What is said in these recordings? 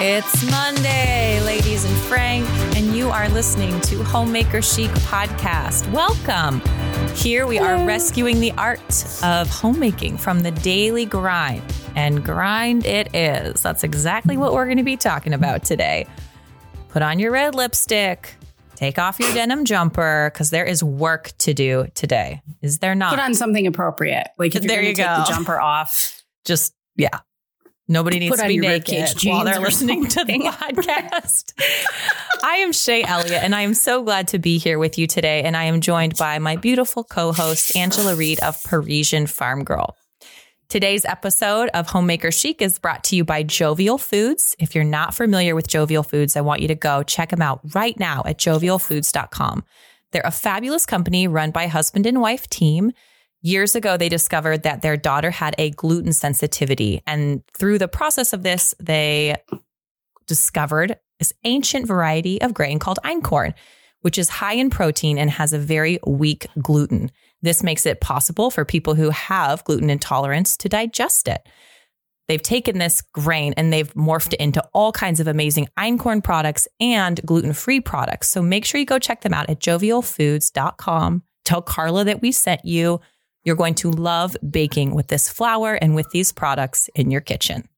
It's Monday, ladies and Frank, and you are listening to Homemaker Chic Podcast. Welcome. Here we are rescuing the art of homemaking from the daily grind, and grind it is. That's exactly what we're going to be talking about today. Put on your red lipstick, take off your denim jumper, because there is work to do today. Is there not? Put on something appropriate. Like if There you take go. the jumper off. just yeah. Nobody needs Put to be naked while they're listening to the podcast. I am Shay Elliott, and I am so glad to be here with you today. And I am joined by my beautiful co-host Angela Reed of Parisian Farm Girl. Today's episode of Homemaker Chic is brought to you by Jovial Foods. If you're not familiar with Jovial Foods, I want you to go check them out right now at jovialfoods.com. They're a fabulous company run by husband and wife team. Years ago, they discovered that their daughter had a gluten sensitivity. And through the process of this, they discovered this ancient variety of grain called einkorn, which is high in protein and has a very weak gluten. This makes it possible for people who have gluten intolerance to digest it. They've taken this grain and they've morphed it into all kinds of amazing einkorn products and gluten free products. So make sure you go check them out at jovialfoods.com. Tell Carla that we sent you. You're going to love baking with this flour and with these products in your kitchen.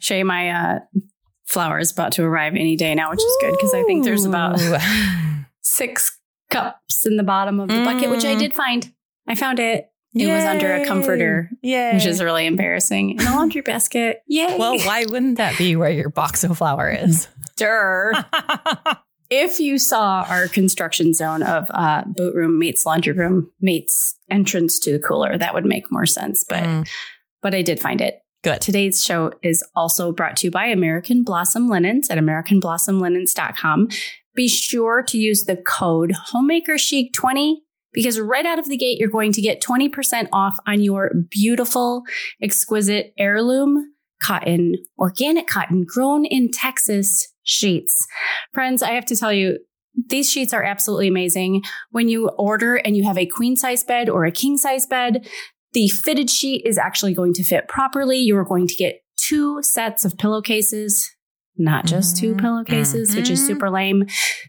Shay, my uh, flour is about to arrive any day now, which is good because I think there's about six cups in the bottom of the bucket, which I Mm. did find. I found it. It was under a comforter, Yay. which is really embarrassing. In the laundry basket. Yay. well, why wouldn't that be where your box of flour is? Durr. if you saw our construction zone of uh, boot room meets laundry room meets entrance to the cooler, that would make more sense. But Mm, but I did find it. good. Today's show is also brought to you by American Blossom Linens at AmericanBlossomLinens.com. Be sure to use the code HomemakerChic20 because right out of the gate, you're going to get 20% off on your beautiful, exquisite heirloom cotton, organic cotton grown in Texas sheets. Friends, I have to tell you, these sheets are absolutely amazing. When you order and you have a queen size bed or a king size bed, the fitted sheet is actually going to fit properly. You are going to get two sets of pillowcases, not just two Mhm, pillowcases, which is mhm. super lame.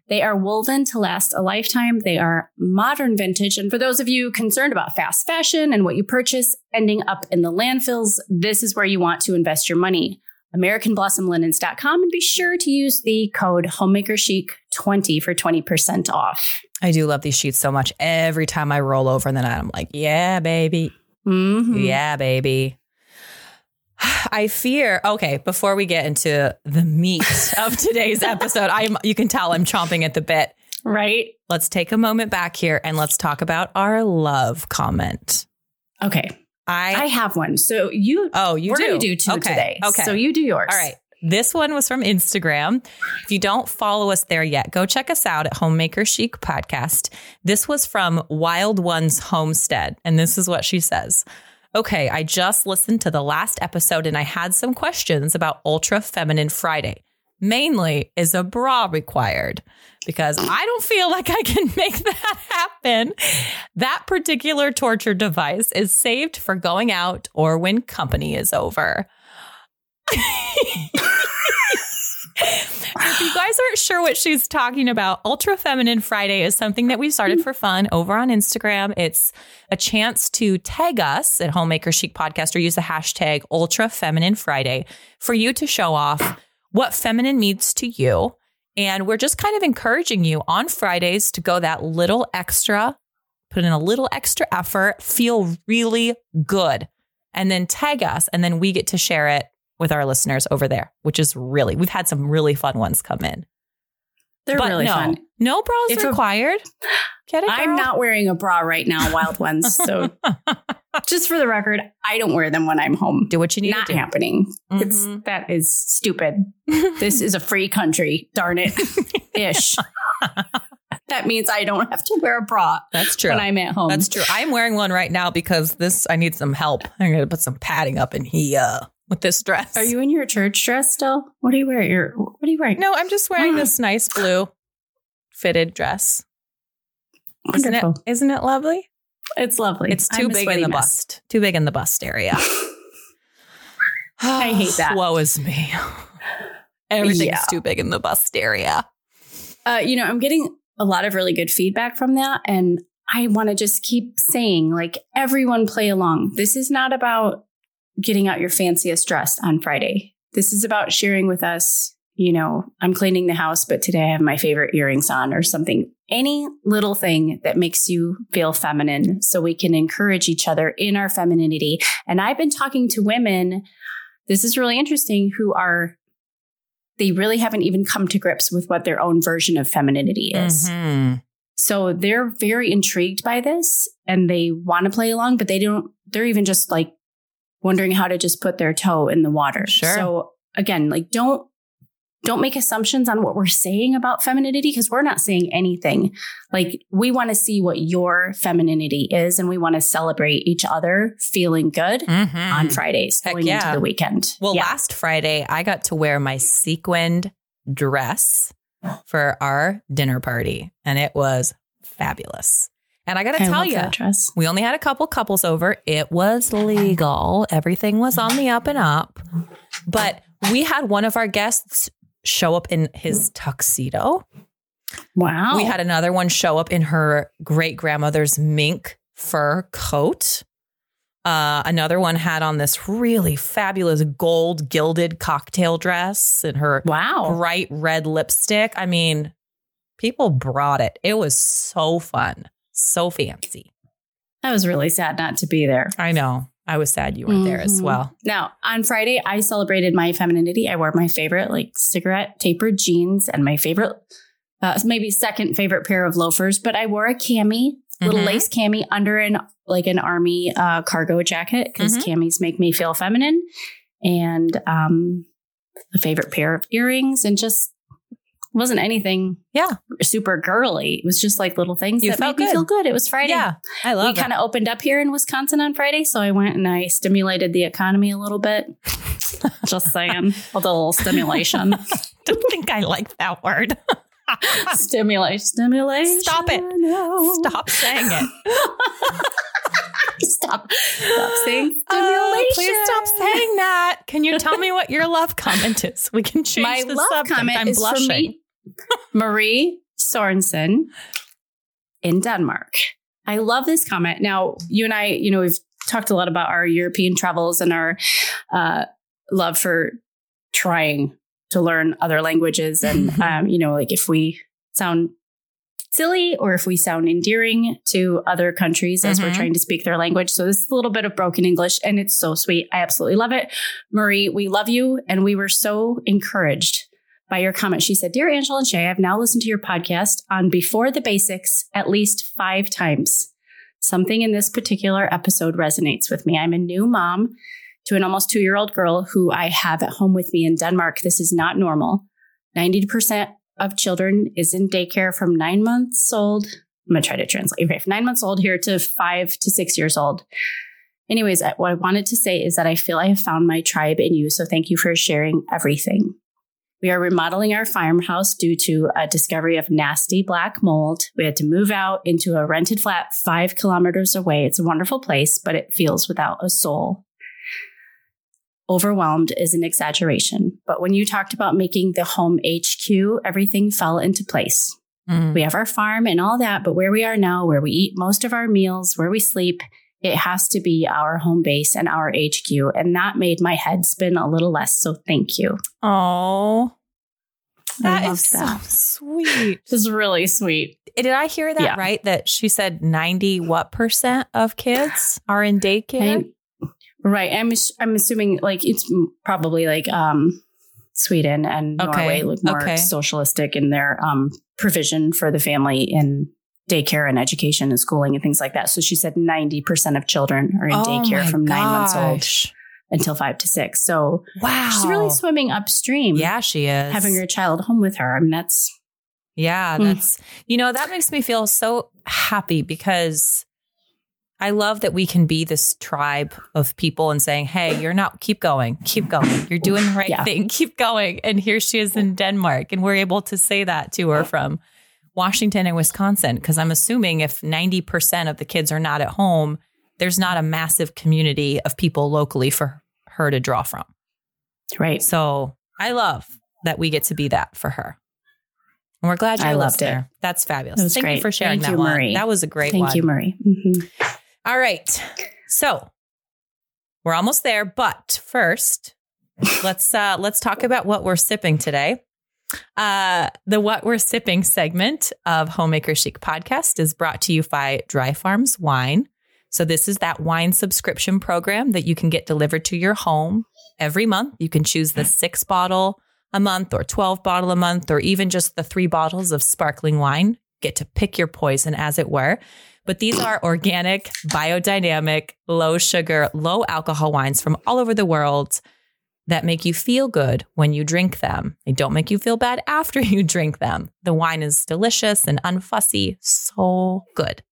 They are woven to last a lifetime. They are modern vintage. And for those of you concerned about fast fashion and what you purchase ending up in the landfills, this is where you want to invest your money. AmericanBlossomLinens.com and be sure to use the code HomemakerChic20 for 20% off. I do love these sheets so much. Every time I roll over in the night, I'm like, yeah, baby. Mhm. Yeah, baby. I fear. Okay, before we get into the meat of today's episode, I'm you can tell I'm chomping at the bit. Right? Let's take a moment back here and let's talk about our love comment. Okay. I, I have one. So you oh, you we're do. going to do two okay. today. Okay. So you do yours. All right. This one was from Instagram. If you don't follow us there yet, go check us out at Homemaker Chic Podcast. This was from Wild Ones Homestead. And this is what she says. Okay, I just listened to the last episode and I had some questions about Ultra Feminine Friday. Mainly, is a bra required? Because I don't feel like I can make that happen. That particular torture device is saved for going out or when company is over. if you guys aren't sure what she's talking about, Ultra Feminine Friday is something that we started for fun over on Instagram. It's a chance to tag us at Homemaker Chic Podcast or use the hashtag Ultra Feminine Friday for you to show off what feminine means to you. And we're just kind of encouraging you on Fridays to go that little extra, put in a little extra effort, feel really good, and then tag us. And then we get to share it with our listeners over there, which is really, we've had some really fun ones come in. They're But really no, fun. No bras If required. I'm not wearing a bra right now, wild ones. So just for the record, I don't wear them when I'm home. Do what you need Not to do. happening. It's Mhm. that is stupid. This is a free country, darn it. Ish. that means I don't have to wear a bra That's true. when I'm at home. That's true. I'm wearing one right now because this, I need some help. I'm going to put some padding up in here with this dress. Are you in your church dress still? What are you wearing? Your what are you wearing? No, I'm just wearing this nice blue fitted dress. Isn't it, Wonderful. isn't it lovely? It's lovely. It's too I'm big in the mess. bust. Too big in the bust area. I hate that. Woe is me. Everything's Yeah. too big in the bust area. Uh, you know, I'm getting a lot of really good feedback from that. And I want to just keep saying, like, everyone play along. This is not about getting out your fanciest dress on Friday. This is about sharing with us, you know, I'm cleaning the house, but today I have my favorite earrings on or something. Any little thing that makes you feel feminine so we can encourage each other in our femininity. And I've been talking to women, this is really interesting, who are they really haven't even come to grips with what their own version of femininity is. Mhm. So they're very intrigued by this and they want to play along, but they don't, they're even just like wondering how to just put their toe in the water. Sure. So again, like don't, don't make assumptions on what we're saying about femininity because we're not saying anything. Like we want to see what your femininity is and we want to celebrate each other feeling good Mhm. on Fridays Heck going yeah. into the weekend. Well, yeah. last Friday, I got to wear my sequined dress for our dinner party, and it was fabulous. And I got to tell you, we only had a couple couples over. It was legal, everything was on the up and up. But we had one of our guests show up in his tuxedo. Wow. We had another one show up in her great grandmother's mink fur coat. Uh, another one had on this really fabulous gold gilded cocktail dress and her wow. bright red lipstick. I mean, people brought it. It was so fun, so fancy. I was really sad not to be there. I know. I was sad you weren't there as Mhm. well. Now, on Friday, I celebrated my femininity. I wore my favorite, like cigarette tapered jeans and my favorite, uh, maybe second favorite pair of loafers, but I wore a cami, little Mhm. lace cami under an, like an army uh, cargo jacket because Mhm. camis make me feel feminine and um, a favorite pair of earrings and just wasn't anything Yeah. super girly. It was just like little things You that felt made me good. feel good. It was Friday Yeah, I love. we kind of opened up here in Wisconsin on Friday, so I went and I stimulated the economy a little bit. Just saying, a little stimulation, I don't think I like that word. stimulate, stimulate. Stop it. No. Stop saying it. stop, stop saying stimulation. Oh, please stop saying that. Can you tell me what your love comment is? We can change My the love subject. comment I'm is blushing. from me, Marie Sorensen in Denmark. I love this comment. Now, you and I, you know, we've talked a lot about our European travels and our uh, love for trying to learn other languages. And, um, you know, like if we sound silly or if we sound endearing to other countries as we're Mhm. trying to speak their language. So this is a little bit of broken English and it's so sweet. I absolutely love it. Marie, we love you. And we were so encouraged by your comment. She said, Dear Angela and Shay, I've now listened to your podcast on Before the Basics at least five times. Something in this particular episode resonates with me. I'm a new mom to an almost two year old girl who I have at home with me in Denmark. This is not normal. 90% of children is in daycare from nine months old. I'm going to try to translate. Okay, from nine months old here to five to six years old. Anyways, what I wanted to say is that I feel I have found my tribe in you. So thank you for sharing everything. We are remodeling our farmhouse due to a discovery of nasty black mold. We had to move out into a rented flat five kilometers away. It's a wonderful place, but it feels without a soul. Overwhelmed is an exaggeration. But when you talked about making the home HQ, everything fell into place. Mm. We have our farm and all that, but where we are now, where we eat most of our meals, where we sleep, it has to be our home base and our HQ. And that made my head spin a little less. So thank you. Oh, that so sweet. This is really sweet. Did I hear that Yeah. right? That she said 90 what percent of kids are in daycare? Right. I'm, I'm assuming like it's probably like um, Sweden and Okay, Norway look more okay. socialistic in their um, provision for the family in daycare and education and schooling and things like that. So she said 90% of children are in Oh daycare from nine months old until five to six. So Wow. she's really swimming upstream. Yeah, she is. Having her child home with her. I mean, that's Yeah, Mm. that's, you know, that makes me feel so happy because I love that we can be this tribe of people and saying, hey, you're not, keep going, keep going. You're doing the right Yeah. thing, keep going. And here she is in Denmark. And we're able to say that to her from Washington and Wisconsin. Because I'm assuming if 90% of the kids are not at home, there's not a massive community of people locally for her to draw from. right. So I love, that we get to be that for her. And we're glad a loved listener. it. That's fabulous. Thank you for sharing Thank that you, one. Marie. That was a great one. Thank one. you, Marie. Mhm. All right. So we're almost there, but first, let's uh let's talk about what we're sipping today. Uh the what we're sipping segment of Homemaker Chic podcast is brought to you by Dry Farms Wine. So this is that wine subscription program that you can get delivered to your home every month. You can choose the 6 bottle a month or 12 bottle a month or even just the 3 bottles of sparkling wine. Get to pick your poison as it were. But these are organic, biodynamic, low sugar, low alcohol wines from all over the world that make you feel good when you drink them. They don't make you feel bad after you drink them. The wine is delicious and unfussy, so good.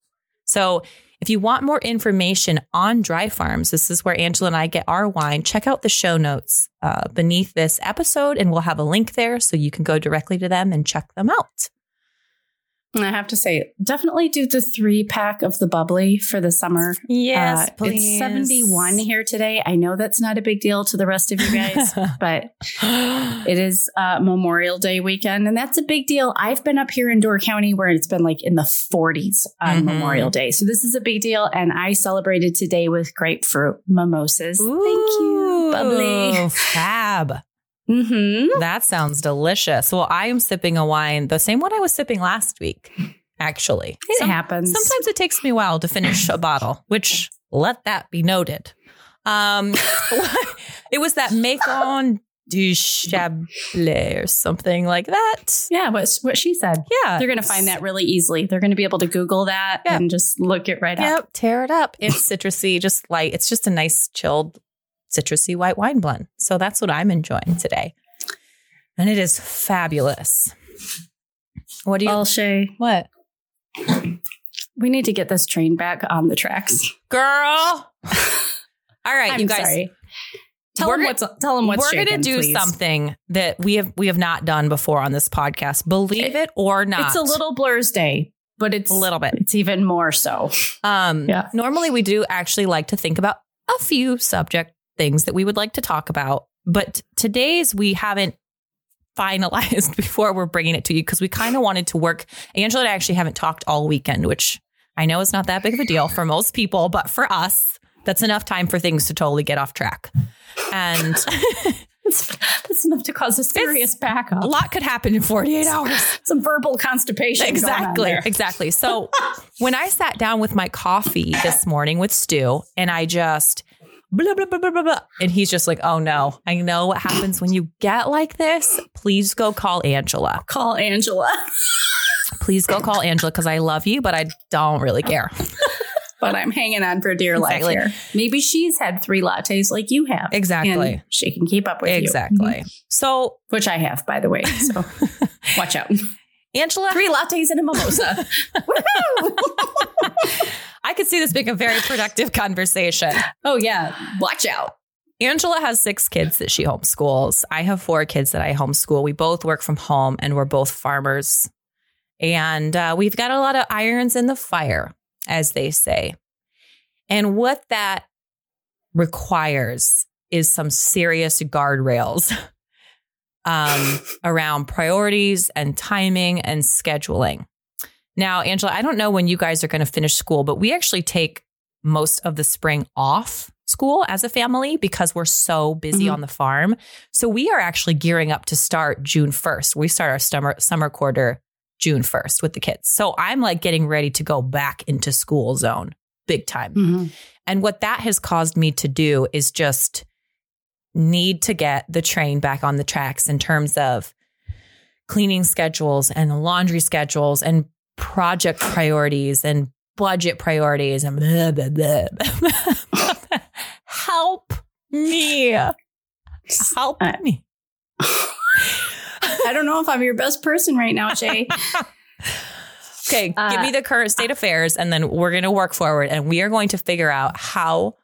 So, if you want more information on dry farms, this is where Angela and I get our wine. Check out the show notes uh, beneath this episode, and we'll have a link there so you can go directly to them and check them out. And I have to say, definitely do the three pack of the bubbly for the summer. Yes, Uh, It's 71 here today. I know that's not a big deal to the rest of you guys, but it is uh, Memorial Day weekend, and that's a big deal. I've been up here in Door County where it's been like in the 40s on Mhm. Memorial Day. So this is a big deal. And I celebrated today with grapefruit mimosas. Thank you, bubbly. Fab. Mm-hmm. That sounds delicious. Well, I am sipping a wine, the same one I was sipping last week, actually. It Some- happens. Sometimes it takes me a while to finish a bottle, which let that be noted. Um, it was that Macon du Chablais or something like that. Yeah, what, what she said. Yeah. They're going to find that really easily. They're going to be able to Google that Yeah. and just look it right up. Yep. Tear it up. It's citrusy, just light. It's just a nice, chilled, citrusy white wine blend. So that's what I'm enjoying today. And it is fabulous. What do you Shay, what? we need to get this train back on the tracks. Girl. All right, I'm you guys. sorry. Tell them what's tell them what's we're shaking, gonna do please. something that we have we have not done before on this podcast. Believe it or not, It's a little Blur's Day, but it's a little bit. It's even more so. Um, Yeah. Normally, we do actually like to think about a few subject things that we would like to talk about, but today's we haven't finalized before we're bringing it to you because we kind of wanted to work. Angela and I actually haven't talked all weekend, which I know is not that big of a deal for most people, but for us, that's enough time for things to totally get off track. And It's, that's enough to cause a serious backup. a lot could happen in 48 hours. Some verbal constipation. Exactly. Exactly. So when I sat down with my coffee this morning with Stu and I just blah, blah, blah, blah, blah, blah, and he's just like, oh no, I know what happens when you get like this. Please go call Angela. Call Angela. Please go call Angela because I love you, but I don't really care. but I'm hanging on for dear Exactly. life here. Maybe she's had three lattes like you have. Exactly. She can keep up with you. Exactly. Mhm. So Which I have, by the way. So watch out. Angela, Three lattes and a mimosa. I could see this being a very productive conversation. oh, yeah. Watch out. Angela has six kids that she homeschools. I have four kids that I homeschool. We both work from home and we're both farmers. And uh, we've got a lot of irons in the fire, as they say. And what that requires is some serious guardrails um, around priorities and timing and scheduling. Now, Angela, I don't know when you guys are going to finish school, but we actually take most of the spring off school as a family because we're so busy Mhm. on the farm. So we are actually gearing up to start June 1st. We start our summer summer quarter June 1st with the kids. So I'm like getting ready to go back into school zone big time. Mm-hmm. And what that has caused me to do is just need to get the train back on the tracks in terms of cleaning schedules and laundry schedules and project priorities and budget priorities and blah, blah, blah. help me. Help Uh, me. I don't know if I'm your best person right now, Shay. Okay, Uh, give me the current state affairs and then we're going to work forward and we are going to figure out how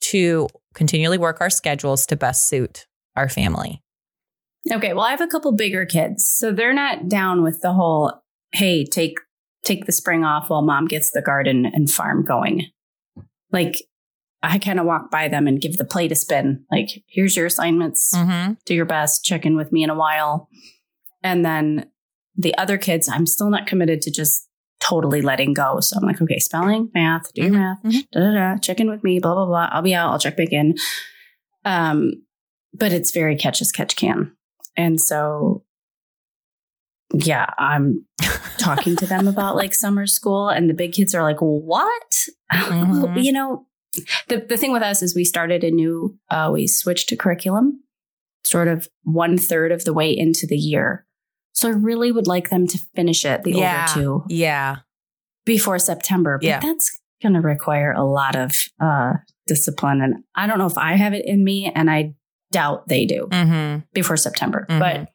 to continually work our schedules to best suit our family. Okay, well, I have a couple bigger kids, so they're not down with the whole "hey, take take the spring off while mom gets the garden and farm going." Like, I kind of walk by them and give the plate a spin. Like, here's your assignments. Mm-hmm. Do your best. Check in with me in a while. And then the other kids, I'm still not committed to just totally letting go. So I'm like, okay, spelling, math, do Mhm. math, Mhm. da da da. Check in with me, blah blah blah. I'll be out. I'll check back in. Um, but it's very catch as catch can, and so yeah, I'm talking to them about like summer school, and the big kids are like, "What?" Mhm. you know, the the thing with us is we started a new, uh, we switched to curriculum, sort of one third of the way into the year. So I really would like them to finish it, the Yeah. older two, Yeah. before September. But Yeah. that's going to require a lot of uh, discipline, and I don't know if I have it in me, and I doubt they do Mm-hmm. before September. Mhm. But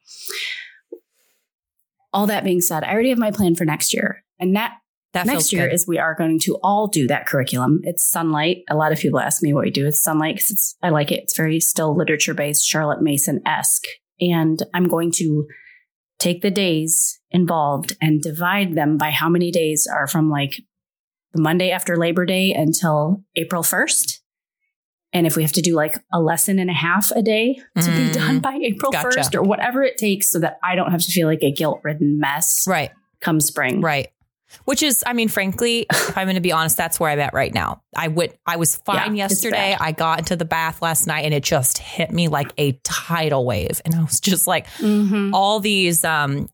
all that being said, I already have my plan for next year. And that That next year good. is we are going to all do that curriculum. It's Sonlight. A lot of people ask me what we do. It's Sonlight because it's I like it. It's very still literature based, Charlotte Mason esque, and I'm going to take the days involved and divide them by how many days are from like the Monday after Labor Day until April first. And if we have to do like a lesson and a half a day to be Mm. done by April Gotcha. 1st or whatever it takes so that I don't have to feel like a guilt ridden mess right. come spring. Right. Which is, I mean, frankly, if I'm going to be honest, that's where I'm at right now. I would, I was fine Yeah, yesterday. I got into the bath last night and it just hit me like a tidal wave. And I was just like, Mm-hmm. all these, um,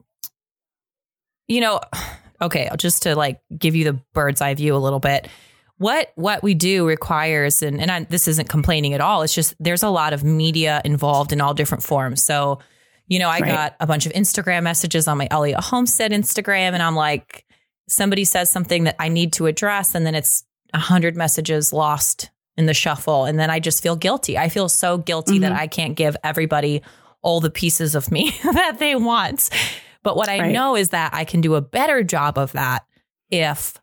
you know, okay, just to like give you the bird's eye view a little bit. What what we do requires, and and I, this isn't complaining at all. It's just there's a lot of media involved in all different forms. So, you know, I Right. got a bunch of Instagram messages on my Elliott Homestead Instagram, and I'm like, somebody says something that I need to address, and then it's a hundred messages lost in the shuffle, and then I just feel guilty. I feel so guilty that Mhm. I can't give everybody all the pieces of me that they want. But what I Right. know is that I can do a better job of that if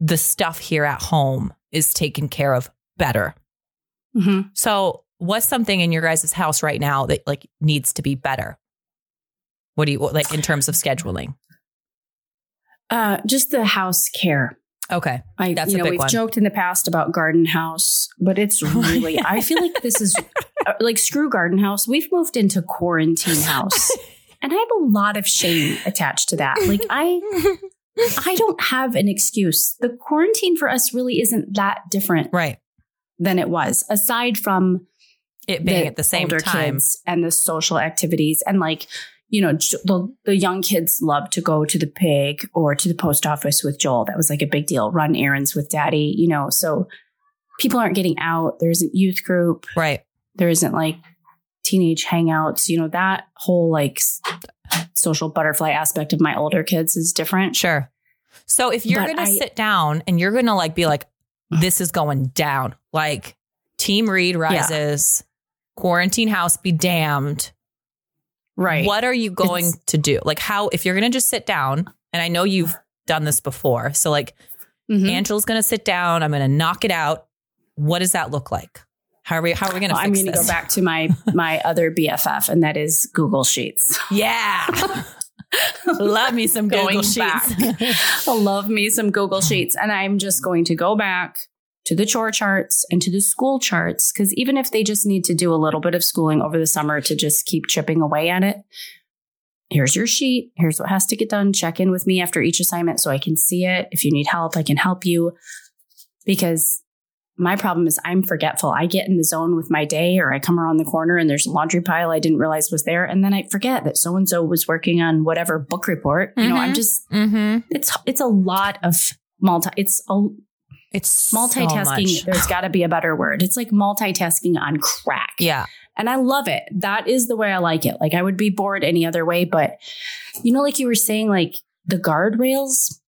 the stuff here at home is taken care of better. Mm-hmm. So, what's something in your guys' house right now that like needs to be better? What do you like in terms of scheduling? Uh, just the house care. Okay. I, That's you a know, we've one. joked in the past about garden house, but it's really, I feel like this is uh, like screw garden house. We've moved into quarantine house and I have a lot of shame attached to that. Like I, I don't have an excuse. The quarantine for us really isn't that different right. than it was aside from It being at the same time. kids and the social activities and like you know the, the young kids love to go to the pig or to the post office with joel that was like a big deal run errands with daddy you know so people aren't getting out there isn't youth group Right. there isn't like teenage hangouts you know that whole like social butterfly aspect of my older kids is different Sure. So if you're going to sit down and you're going to like be like, this is going down, like Team Reed rises, quarantine house be damned. Right What are you going It's- to do? Like, how, if you're going to just sit down, and I know you've done this before. So, like, Mhm. Angela's going to sit down, I'm going to knock it out. What does that look like? How are we, how are we going to I'm going to go back to my my other BFF, and that is Google Sheets. Yeah. Love me some Google Sheets. I love me some Google Sheets. And I'm just going to go back to the chore charts and to the school charts. Because even if they just need to do a little bit of schooling over the summer to just keep chipping away at it, here's your sheet. Here's what has to get done. Check in with me after each assignment so I can see it. If you need help, I can help you. Because my problem is I'm forgetful. I get in the zone with my day or I come around the corner and there's a laundry pile I didn't realize was there. And then I forget that so and so was working on whatever book report. You know, I'm Mhm. just mm-hmm. it's it's a lot of multi it's a It's so multitasking much. there's got to be a better word it's like multitasking on crack Yeah. and i love it that is the way i like it like i would be bored any other way but you know like you were saying like the guardrails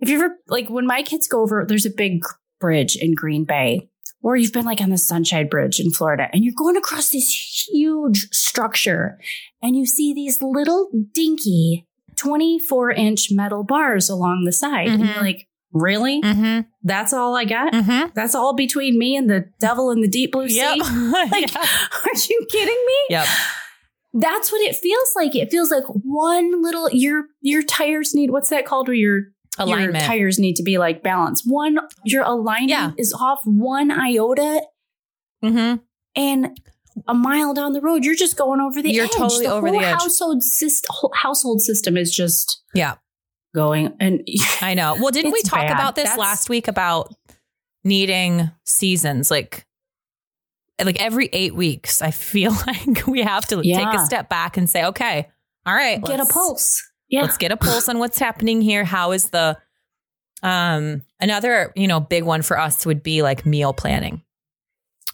if you ever like when my kids go over there's a big bridge in green bay or you've been like on the sunshine bridge in florida and you're going across this huge structure and you see these little dinky 24 inch metal bars along the side and Mhm. you're like really Mm-hmm. that's all I got. Mm-hmm. That's all between me and the devil in the deep blue sea. Yep. Like, Yeah. are you kidding me? Yep. That's what it feels like. It feels like one little your your tires need what's that called where your Alignment. your tires need to be like balanced. One, your alignment Yeah. is off one iota, hmm and a mile down the road, you're just going over the You're edge. totally the over whole the edge. Household system is just Yeah. Going and I know. Well, didn't we talk bad. about this That's- last week about needing seasons? Like, like every eight weeks, I feel like we have to take a step back and say, okay, all right, get a pulse. Yeah. Let's get a pulse on what's happening here. How is the um another, you know, big one for us would be like meal planning.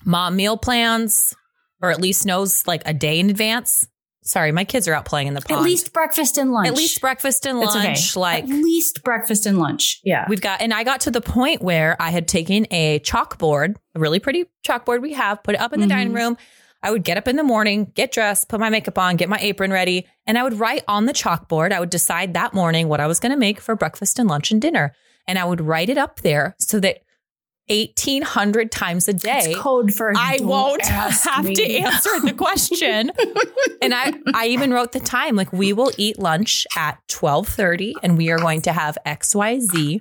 Mom meal plans, or at least knows like a day in advance. Sorry, my kids are out playing in the pond. At least breakfast and lunch. at least breakfast and It's okay. lunch. Like At least breakfast and lunch. Yeah. We've got, and I got to the point where I had taken a chalkboard, a really pretty chalkboard we have, put it up in the Mhm. dining room. I would get up in the morning, get dressed, put my makeup on, get my apron ready, and I would write on the chalkboard. I would decide that morning what I was going to make for breakfast and lunch and dinner. And I would write it up there so that 1800 times a day, It's code for I won't have me. to answer the question. and I, I even wrote the time like we will eat lunch at 12:30 and we are going to have XYZ.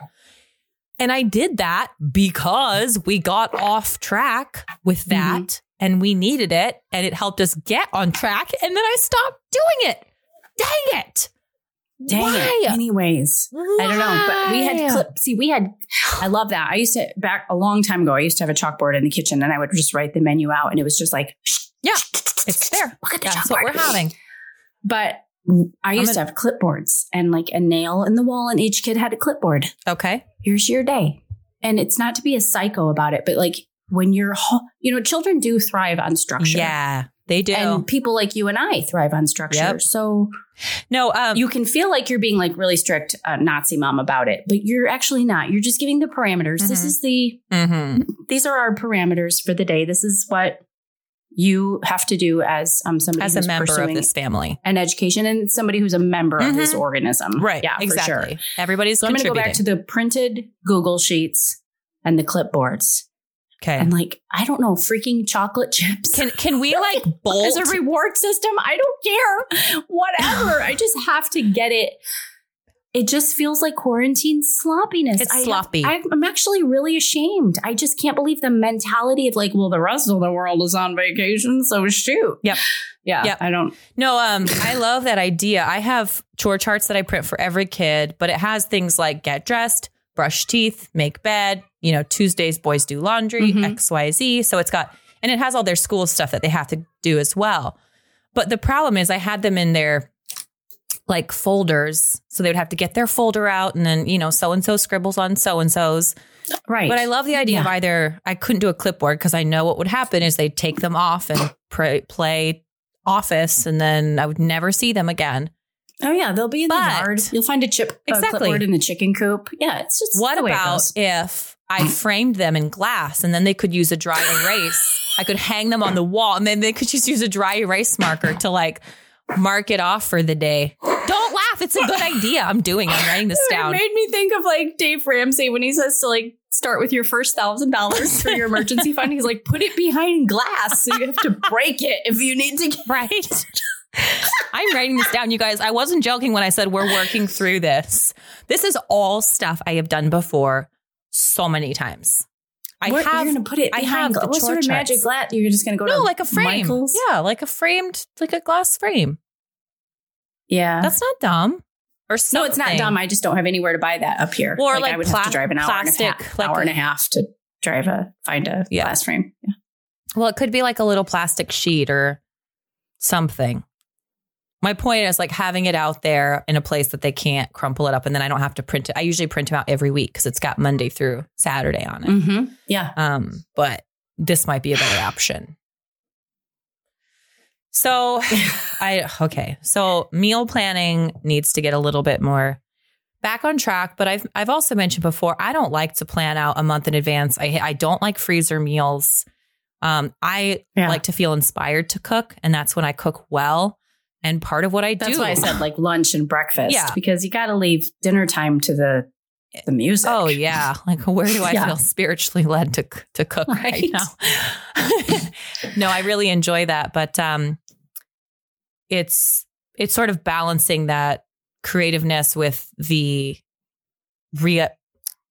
And I did that because we got off track with mm-hmm. that and we needed it and it helped us get on track and then I stopped doing it. Dang it. Dang Why? it. Anyways, I don't know, but we had clip. See, we had. I love that. I used to back a long time ago. I used to have a chalkboard in the kitchen, and I would just write the menu out, and it was just like, Yeah, it's there. Look at the That's what we're having. But I used gonna- have clipboards and like a nail in the wall, and each kid had a clipboard. Okay. Here's your day, and it's not to be a psycho about it, but like when you're, you know, children do thrive on structure. Yeah, they do. And people like you and I thrive on structure. Yep. So no, um, you can feel like you're being like really strict uh, Nazi mom about it, but you're actually not. You're just giving the parameters. This Mhm. is the mhm. these are our parameters for the day. This is what you have to do as um somebody as a member of this family. and education and somebody who's a member of this Mhm. organism. Right. Yeah, for exactly. sure. Everybody's So I'm going to go back to the printed Google sheets and the clipboards. Okay. And like, I don't know, freaking chocolate chips. Can can we like bolt? as a reward system. I don't care. Whatever. I just have to get it. It just feels like quarantine sloppiness. It's I sloppy. I'm, I'm actually really ashamed. I just can't believe the mentality of like, well, the rest of the world is on vacation, so shoot. Yep. Yeah. Yep. I don't. no, um, I love that idea. I have chore charts that I print for every kid, but it has things like get dressed, brush teeth, make bed. You know, Tuesdays boys do laundry, Mhm. X Y Z. So it's got and it has all their school stuff that they have to do as well. But the problem is, I had them in their like folders, so they would have to get their folder out, and then you know, so and so scribbles on so and so's. Right. But I love the idea of either I couldn't do a clipboard because I know what would happen is they'd take them off and pray, play Office, and then I would never see them again. Oh, yeah. They'll be in But- the yard. You'll find a chip a Exactly. clipboard in the chicken coop. Yeah. It's just What the way it about goes. if I framed them in glass and then they could use a dry erase? I could hang them on the wall and then they could just use a dry erase marker to like mark it off for the day. Don't laugh. It's a good idea. I'm doing. I'm writing this down. It made me think of like Dave Ramsey when he says to like start with your first thousand dollars for your emergency fund. He's like, put it behind glass so you have to break it if you need to. Get- Right. I'm writing this down, you guys. I wasn't joking when I said we're working through this. This is all stuff I have done before so many times. I Where- have you're gonna put it I behind. have the what sort of magic glass? You're just gonna go no, like a frame. Michael's? Yeah, like a framed, like a glass frame. Yeah. That's not dumb. Or no, it's not dumb. I just don't have anywhere to buy that up here. Or like I would pla- have to drive an hour and a plastic, half, like hour and a half to drive a find a Yeah. glass frame. Yeah. Well, it could be like a little plastic sheet or something. My point is like having it out there in a place that they can't crumple it up and then I don't have to print it. I usually print them out every week because it's got Monday through Saturday on it. Mm-hmm. Yeah. Um, but this might be a better option. So I okay. So meal planning needs to get a little bit more back on track. But I've I've also mentioned before I don't like to plan out a month in advance. I I don't like freezer meals. Um, I Yeah. like to feel inspired to cook, and that's when I cook well. And part of what I That's do, why I said like lunch and breakfast. Yeah. Because you got to leave dinner time to the the music. Oh yeah, like where do I Yeah. feel spiritually led to to cook right, Right. now? no, I really enjoy that, but um, it's it's sort of balancing that creativeness with the rea-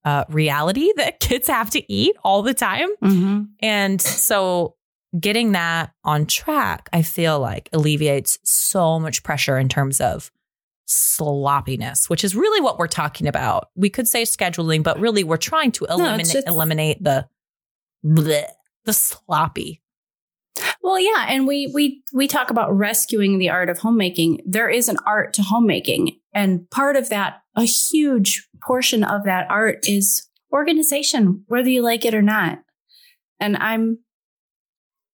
uh, reality that kids have to eat all the time. Mm-hmm. And so getting that on track, I feel like alleviates so much pressure in terms of sloppiness, which is really what we're talking about. We could say scheduling, but really we're trying to eliminate just- eliminate the bleh, the sloppy. Well, yeah, and we we we talk about rescuing the art of homemaking. There is an art to homemaking, and part of that, a huge portion of that art is organization, whether you like it or not. And I'm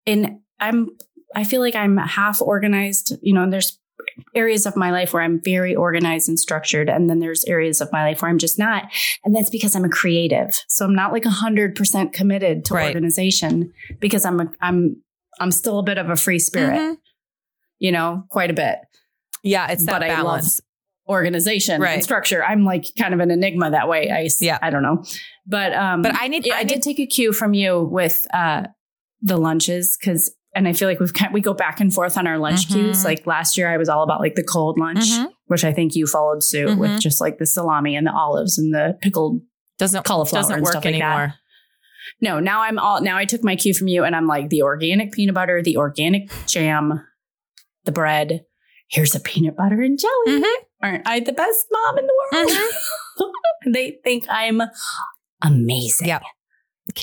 in I'm I feel like I'm half organized, you know, and there's areas of my life where I'm very organized and structured and then there's areas of my life where I'm just not. And that's because I'm a creative. So I'm not like 100% committed to Right. organization because I'm a, I'm I'm still a bit of a free spirit, Mhm. you know, quite a bit. Yeah, it's that But I love balance. Organization Right. and structure. I'm like kind of an enigma that way. I Yeah. I don't know. But um But I need yeah, I I need did take a cue from you with uh, the lunches because, and I feel like we've kind we go back and forth on our lunch Mhm. cues. Like last year, I was all about like the cold lunch, Mhm. which I think you followed suit Mhm. with just like the salami and the olives and the pickled. doesn't cauliflower doesn't work stuff like anymore. No, now I'm all now. I took my cue from you, and I'm like the organic peanut butter, the organic jam, the bread. Here's a peanut butter and jelly. Mhm. Aren't I the best mom in the world? they think I'm amazing.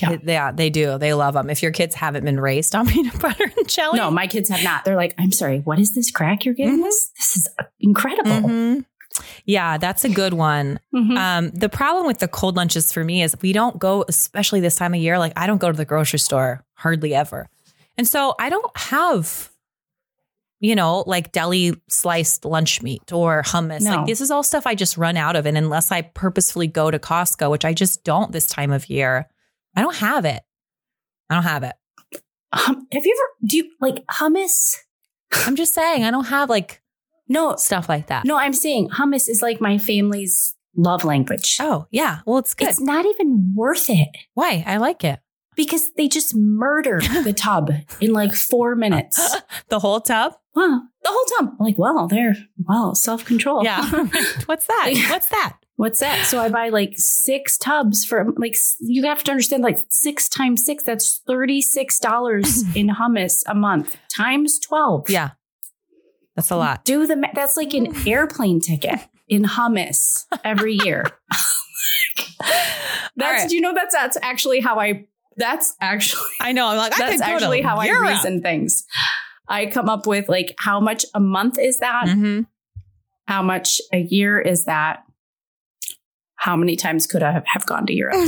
Yeah. Yeah. Yeah, they do. They love them. If your kids haven't been raised on peanut butter and jelly, No, my kids have not. They're like, I'm sorry, what is this crack you're giving Mhm. us? This is incredible. Mhm. Yeah, that's a good one. Mhm. Um, the problem with the cold lunches for me is we don't go, especially this time of year. Like I don't go to the grocery store hardly ever, and so I don't have, you know, like deli sliced lunch meat or hummus. No. Like this is all stuff I just run out of, and unless I purposefully go to Costco, which I just don't this time of year, I don't have it. I don't have it. Um, have you ever, do you like hummus? I'm just saying I don't have like No, stuff like that. no, I'm saying hummus is like my family's love language. Oh yeah, well it's good. It's not even worth it Why? I like it. because they just murder the tub in like four minutes. The whole tub. Wow, the whole tub. Like, well, they're, well, self control. Yeah. What's that? What's that? What's that? So I buy like six tubs for like you have to understand like six times six. That's thirty six dollars in hummus a month times twelve. Yeah. That's a lot. do the that's like an airplane ticket in hummus every year. that's right. do you know that's that's actually how I that's actually I know. I'm like, that's could go to actually how Europe. I reason things. I come up with like how much a month is that? Mhm. How much a year is that? How many times could I have, have gone to Europe?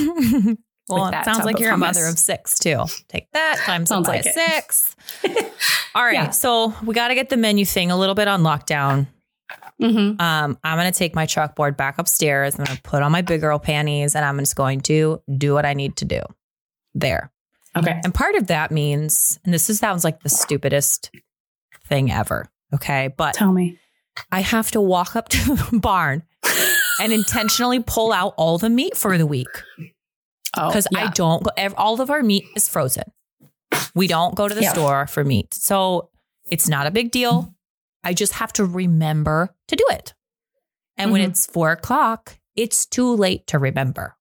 well, With it that sounds like you're a mother of six too. Take that times Sounds like six. All right. Yeah. So we got to get the menu thing a little bit on lockdown. Mm-hmm. Um, I'm going to take my chalkboard back upstairs. I'm going to put on my big girl panties and I'm just going to do what I need to do there. Okay. And part of that means, and this is, sounds like the stupidest thing ever. Okay. But Tell me. I have to walk up to the barn and intentionally pull out all the meat for the week Oh, because I don't. go- All of our meat is frozen. We don't go to the Yeah. store for meat, so it's not a big deal. I just have to remember to do it. And when Mhm. it's four o'clock, it's too late to remember.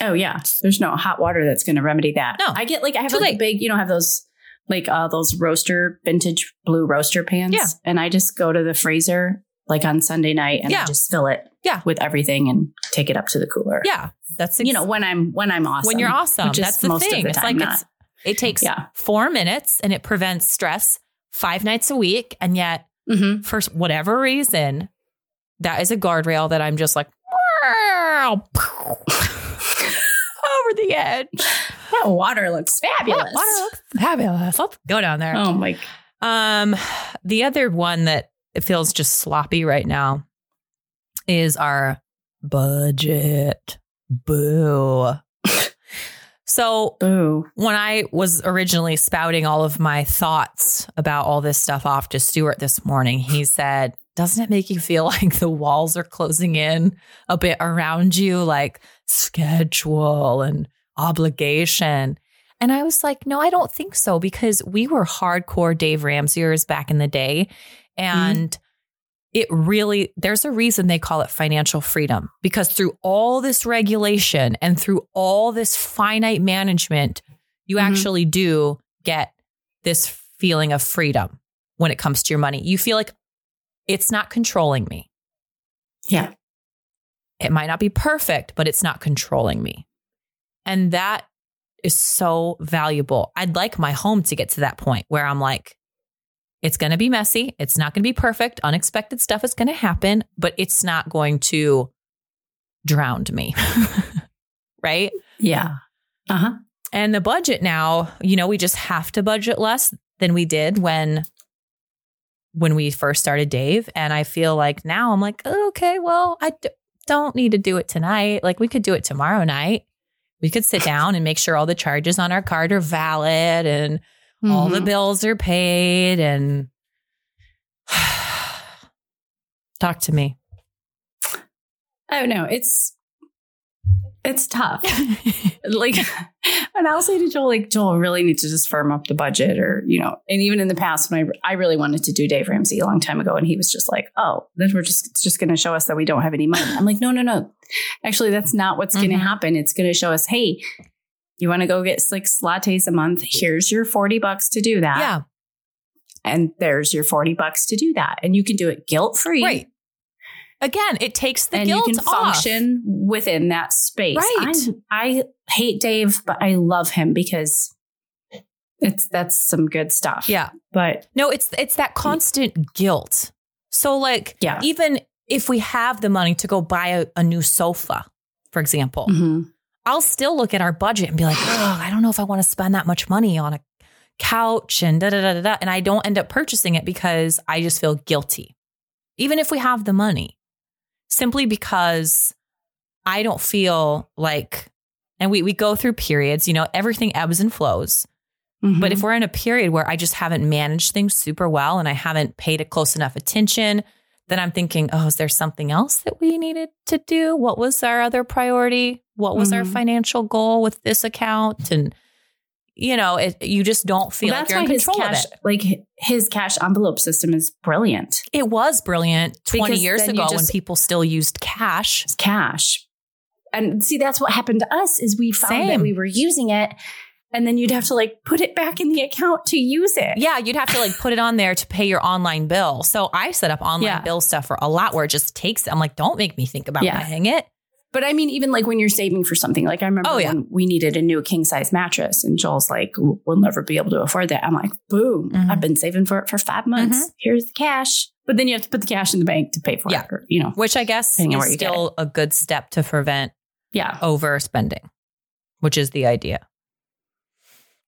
Oh yeah, there's no hot water that's going to remedy that. No. I get like I have like a late. big, you know, have those like uh those roaster vintage blue roaster pans. Yeah. and I just go to the freezer like on Sunday night and Yeah. I just fill it. Yeah. with everything and take it up to the cooler. Yeah, that's you know when I'm when I'm awesome. when you're awesome. That's the thing. the it's like it's it takes Yeah. four minutes and it prevents stress five nights a week, and yet Mhm. for whatever reason, that is a guardrail that I'm just like over the edge. That water looks fabulous. Water looks fabulous. Let's go down there. Oh my! Um, the other one that it feels just sloppy right now is our budget. Boo. so Boo! when I was originally spouting all of my thoughts about all this stuff off to Stuart this morning, he said, Doesn't it make you feel like the walls are closing in a bit around you, like schedule and obligation? And I was like, No, I don't think so, because we were hardcore Dave Ramseyers back in the day. And it really, there's a reason they call it financial freedom because through all this regulation and through all this finite management, you Mhm. actually do get this feeling of freedom when it comes to your money. You feel like it's not controlling me. Yeah. It might not be perfect, but it's not controlling me. And that is so valuable. I'd like my home to get to that point where I'm like, it's going to be messy. It's not going to be perfect. Unexpected stuff is going to happen, but it's not going to drown me. right. Yeah. Uh huh. And the budget now, you know, we just have to budget less than we did when when we first started Dave. And I feel like now I'm like, oh, okay, well, I d- don't need to do it tonight. Like we could do it tomorrow night. We could sit down and make sure all the charges on our card are valid and all the Mhm. bills are paid and talk to me. Oh no, it's it's tough. like, and I'll say to Joel, like, Joel really needs to just firm up the budget, or you know. And even in the past, when I I really wanted to do Dave Ramsey a long time ago, and he was just like, "Oh, then we're just just going to show us that we don't have any money." I'm like, "No, no, no. Actually, that's not what's going to happen. It's going to show us, hey." You want to go get six lattes a month? Here's your 40 bucks to do that. yeah. And there's your 40 bucks to do that. And you can do it guilt free. Right. Again, it takes the and guilt you can off. function within that space. Right. I'm- I hate Dave, but I love him because it's that's some good stuff. Yeah. But No, it's it's that constant guilt. So like Yeah. even if we have the money to go buy a, a new sofa, for example, mhm. I'll still look at our budget and be like, oh, I don't know if I want to spend that much money on a couch and da da da da da. And I don't end up purchasing it because I just feel guilty. Even if we have the money. Simply because I don't feel like and we we go through periods, you know, everything ebbs and flows. But if mm-hmm. we're in a period where I just haven't managed things super well and I haven't paid it close enough attention, then I'm thinking, oh, is there something else that we needed to do? What was our other priority? What was our Mhm. financial goal with this account? And you know, it, you just don't feel Well, like that's you're in control cash, of it. like his cash envelope system is brilliant. It was brilliant 20 Because years ago when people still used cash. Cash. And see, that's what happened to us is we found Same. that we were using it and then you'd have to like put it back in the account to use it. Yeah, you'd have to like put it on there to pay your online bill. So I set up online Yeah. bill stuff for a lot where it just takes, I'm like, don't make me think about Yeah. paying it. But I mean, even like when you're saving for something, like I remember Oh, yeah. when we needed a new king size mattress, and Joel's like, "We'll never be able to afford that." I'm like, "Boom! Mhm. I've been saving for it for five months. Here's the cash." But then you have to put the cash in the bank to pay for Yeah. it, or, you know. which I guess is where you get still a good step to prevent Yeah, overspending, which is the idea.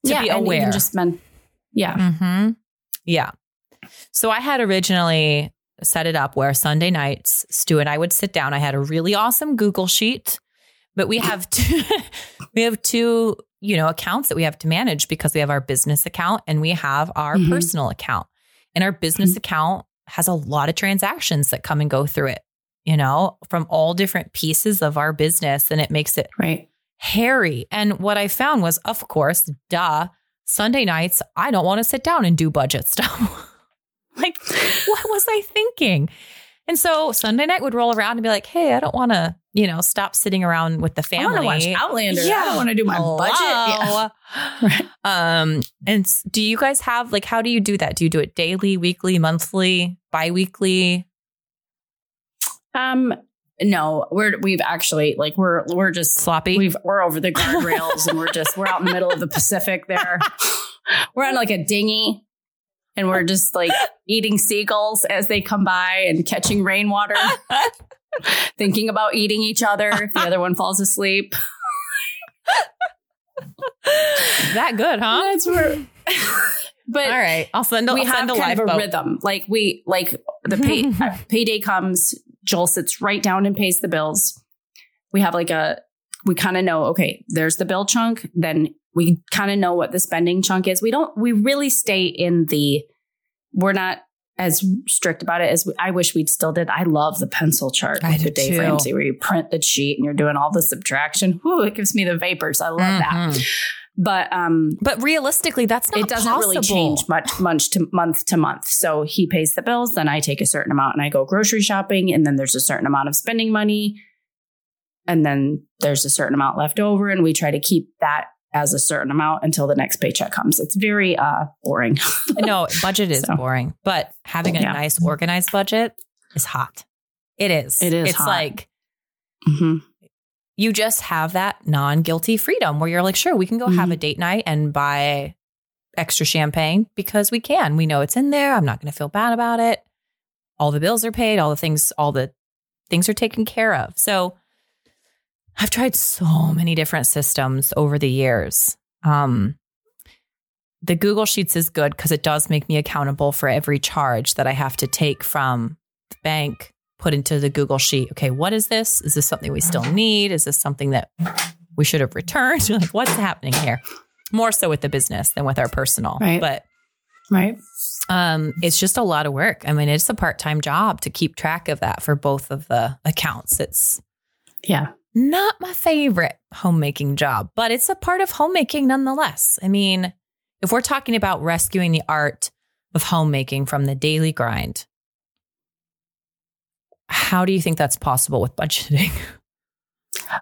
To yeah, be and aware. even just meant, yeah, Mm-hmm. Yeah. So I had originally set it up where Sunday nights, Stu and I would sit down. I had a really awesome Google sheet, but we have two, we have two, you know, accounts that we have to manage because we have our business account and we have our Mhm. personal account. And our business account has a lot of transactions that come and go through it, you know, from all different pieces of our business. And it makes it right. Hairy. And what I found was, of course, duh, Sunday nights, I don't want to sit down and do budget stuff. like, what was I thinking? And so Sunday night would roll around and be like, hey, I don't want to, you know, stop sitting around with the family. I family. want to watch Outlander. I don't want to do my budget. Yeah. Right. Um, and do you guys have like how do you do that? Do you do it daily, weekly, monthly, bi-weekly? Um, no, we're we've actually like we're we're just Sloppy? We've we're over the guardrails and we're just we're out in the middle of the Pacific there. we're on like a dinghy and we're just like eating seagulls as they come by and catching rainwater, thinking about eating each other if the other one falls asleep. that good, huh? That's where but All right. I'll send a, we I'll have send a kind of a rhythm. Like we like the pay, payday comes, Joel sits right down and pays the bills. We have like a we kind of know okay, there's the bill chunk, then we kind of know what the spending chunk is. We don't we really stay in the we're not as strict about it as we, I wish we'd still did. I love the pencil chart I with Dave too. Ramsey where you print the sheet and you're doing all the subtraction. Whew, it gives me the vapors. I love that. Mm-hmm. But um, But realistically, that's not it doesn't really change much month to month to month. So he pays the bills, then I take a certain amount and I go grocery shopping, and then there's a certain amount of spending money, and then there's a certain amount left over, and we try to keep that as a certain amount until the next paycheck comes. It's very uh boring. no, budget is So. boring, but having a Yeah. nice organized budget is hot. It is. It is It's hot. like hmm you just have that non-guilty freedom where you're like, sure, we can go have Mhm. a date night and buy extra champagne because we can. We know it's in there. I'm not going to feel bad about it. All the bills are paid, all the things, all the things are taken care of. So I've tried so many different systems over the years. Um, the Google Sheets is good because it does make me accountable for every charge that I have to take from the bank, put into the Google Sheet. Okay, what is this? Is this something we still need? Is this something that we should have returned? like, what's happening here? More so with the business than with our personal. Right. But Right. um, it's just a lot of work. I mean, it's a part time job to keep track of that for both of the accounts. It's Yeah. not my favorite homemaking job, but it's a part of homemaking nonetheless. I mean, if we're talking about rescuing the art of homemaking from the daily grind, how do you think that's possible with budgeting?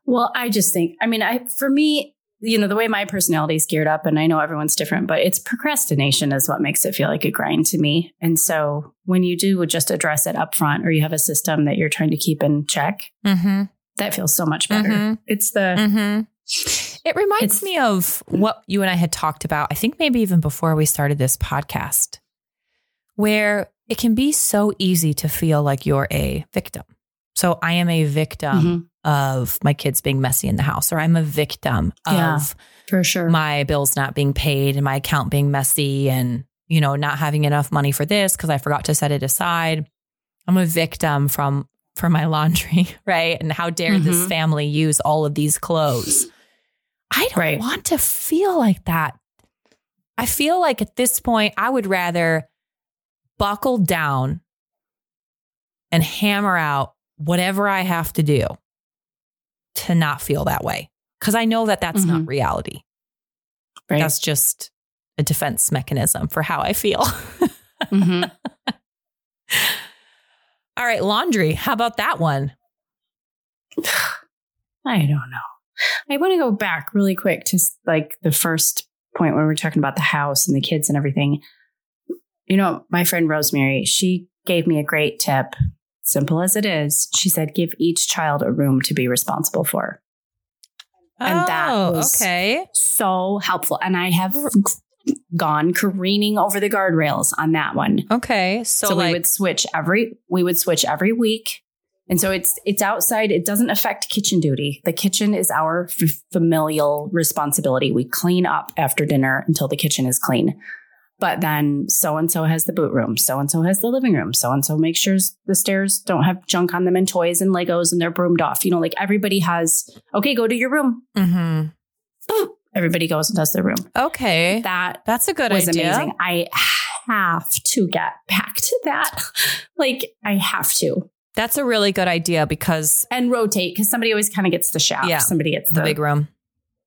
Well, I just think, I mean, I for me, you know, the way my personality is geared up, and I know everyone's different, but it's procrastination is what makes it feel like a grind to me. And so when you do just address it up front, or you have a system that you're trying to keep in check, Mm-hmm. that feels so much better. Mhm. It's the Mm-hmm. It reminds It's- me of what you and I had talked about, I think maybe even before we started this podcast, where it can be so easy to feel like you're a victim. So I am a victim Mhm. of my kids being messy in the house, or I'm a victim Yeah. of for sure. my bills not being paid and my account being messy and, you know, not having enough money for this because I forgot to set it aside. I'm a victim from for my laundry, right? And how dare this Mhm. family use all of these clothes? I don't Right. want to feel like that. I feel like at this point, I would rather buckle down and hammer out whatever I have to do to not feel that way. Because I know that that's not reality. right. That's just a defense mechanism for how I feel. Mhm. All right, laundry. How about that one? I don't know. I want to go back really quick to like the first point when we were talking about the house and the kids and everything. You know, my friend Rosemary, she gave me a great tip. Simple as it is, she said, give each child a room to be responsible for. And that oh, was- Oh, okay. So helpful. And I have gone careening over the guardrails on that one. Okay. So, So, like, we would switch every we would switch every week. And so it's it's outside. It doesn't affect kitchen duty. The kitchen is our f- familial responsibility. We clean up after dinner until the kitchen is clean. But then so and so has the boot room. So and so has the living room. So and so makes sure the stairs don't have junk on them and toys and Legos and they're broomed off. You know, like everybody has. Okay, go to your room. mhm. Everybody goes and does their room. okay. That That's a good was idea. amazing. I have to get back to that. like I have to That's a really good idea because and rotate because somebody always kind of gets the shaft. Yeah. Somebody gets the, big room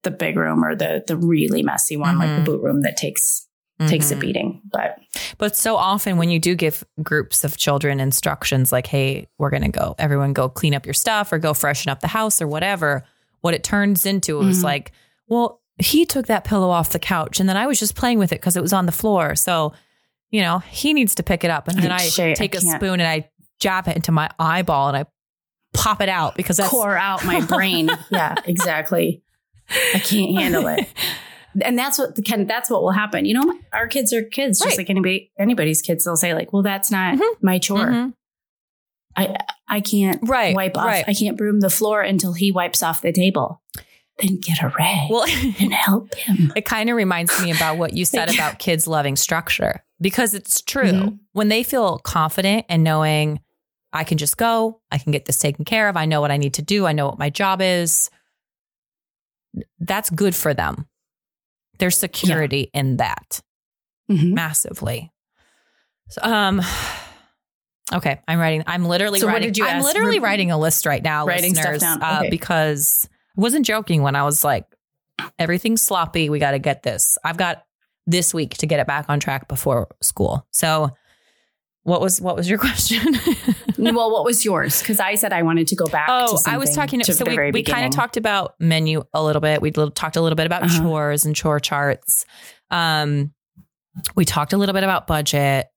the big room or the the really messy one, like Mhm. the boot room that takes takes a Mhm. beating. But But so often when you do give groups of children instructions like, hey, we're going to go, everyone go clean up your stuff or go freshen up the house or whatever, what it turns into is Mhm. like, well, he took that pillow off the couch and then I was just playing with it because it was on the floor. So, you know, he needs to pick it up. And then I Shay, I take a spoon and I jab it into my eyeball and I pop it out because that's core out my brain. yeah, exactly. I can't handle it. And that's what the kind that's what will happen. You know, our kids are kids, just Right. like anybody anybody's kids. They'll say like, "Well, that's not Mhm. my chore. Mhm. I I can't Right, wipe off. right. I can't broom the floor until he wipes off the table." Then get a rag Well, and help him. It kind of reminds me about what you said about kids loving structure because it's true. Mhm. When they feel confident and knowing I can just go, I can get this taken care of, I know what I need to do, I know what my job is, that's good for them. There's security in that Mhm. massively. So, um, okay, I'm writing. I'm literally So what writing. did you I'm ask? literally writing a list right now, listeners, down. uh, Okay. because I wasn't joking when I was like, everything's sloppy. We got to get this. I've got this week to get it back on track before school. So, what was what was your question? well, what was yours? Because I said I wanted to go back. Oh, I was talking. to so we, we kind of talked about menu a little bit. We talked a little bit about Uh-huh. chores and chore charts. Um, we talked a little bit about budget.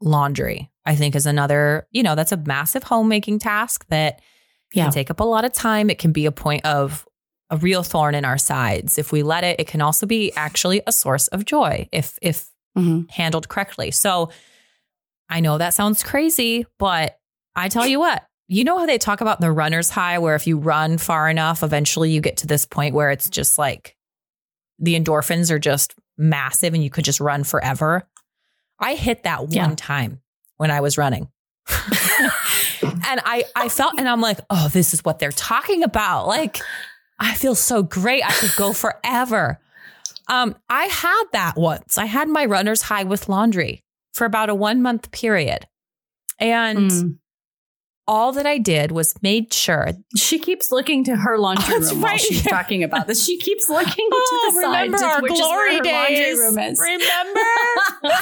Laundry, I think, is another. You know, that's a massive homemaking task that Yeah. can take up a lot of time. It can be a point of a real thorn in our sides. If we let it, it can also be actually a source of joy if if Mhm. handled correctly. So I know that sounds crazy, but I tell you what, you know how they talk about the runner's high, where if you run far enough, eventually you get to this point where it's just like the endorphins are just massive and you could just run forever. I hit that one Yeah. time when I was running. and I, I felt, and I'm like, oh, this is what they're talking about. Like, I feel so great. I could go forever. Um, I had that once. I had my runner's high with laundry for about a one month period. And Mm. all that I did was made sure. She keeps looking to her laundry Oh, room while right she's here. talking about this. She keeps looking Oh, to the side, remember to, our which is glory laundry days. room is. Remember?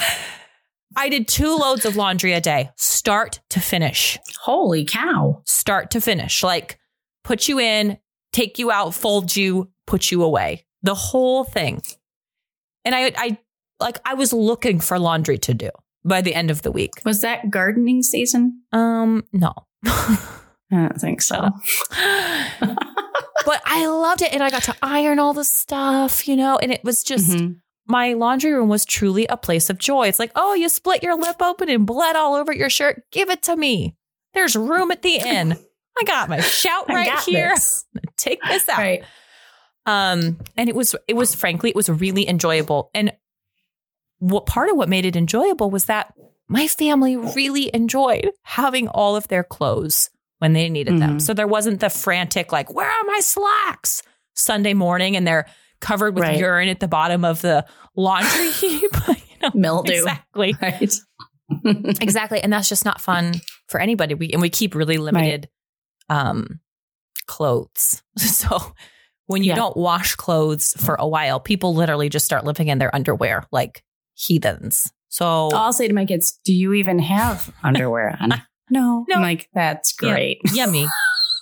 I did two loads of laundry a day, start to finish. Holy cow! Start to finish. Like put you in, take you out, fold you, put you away. The whole thing. And I I like I was looking for laundry to do by the end of the week. Was that gardening season? Um, no. I don't think so. but I loved it and I got to iron all the stuff, you know, and it was just Mhm. my laundry room was truly a place of joy. It's like, oh, you split your lip open and bled all over your shirt. Give it to me. There's room at the inn. I got my shout right here. this. Take this out. Right. Um, and it was it was frankly, it was really enjoyable. And what part of what made it enjoyable was that my family really enjoyed having all of their clothes when they needed them. Mhm. So there wasn't the frantic, like, where are my slacks? Sunday morning and they're covered with Right. urine at the bottom of the laundry heap. you know, Mildew. exactly. Right. Exactly. And that's just not fun for anybody. We and we keep really limited um clothes. So when you Yeah. don't wash clothes for a while, people literally just start living in their underwear like heathens. So I'll say to my kids, "Do you even have underwear on?" no. No. I'm like, "That's Yeah. great." yummy.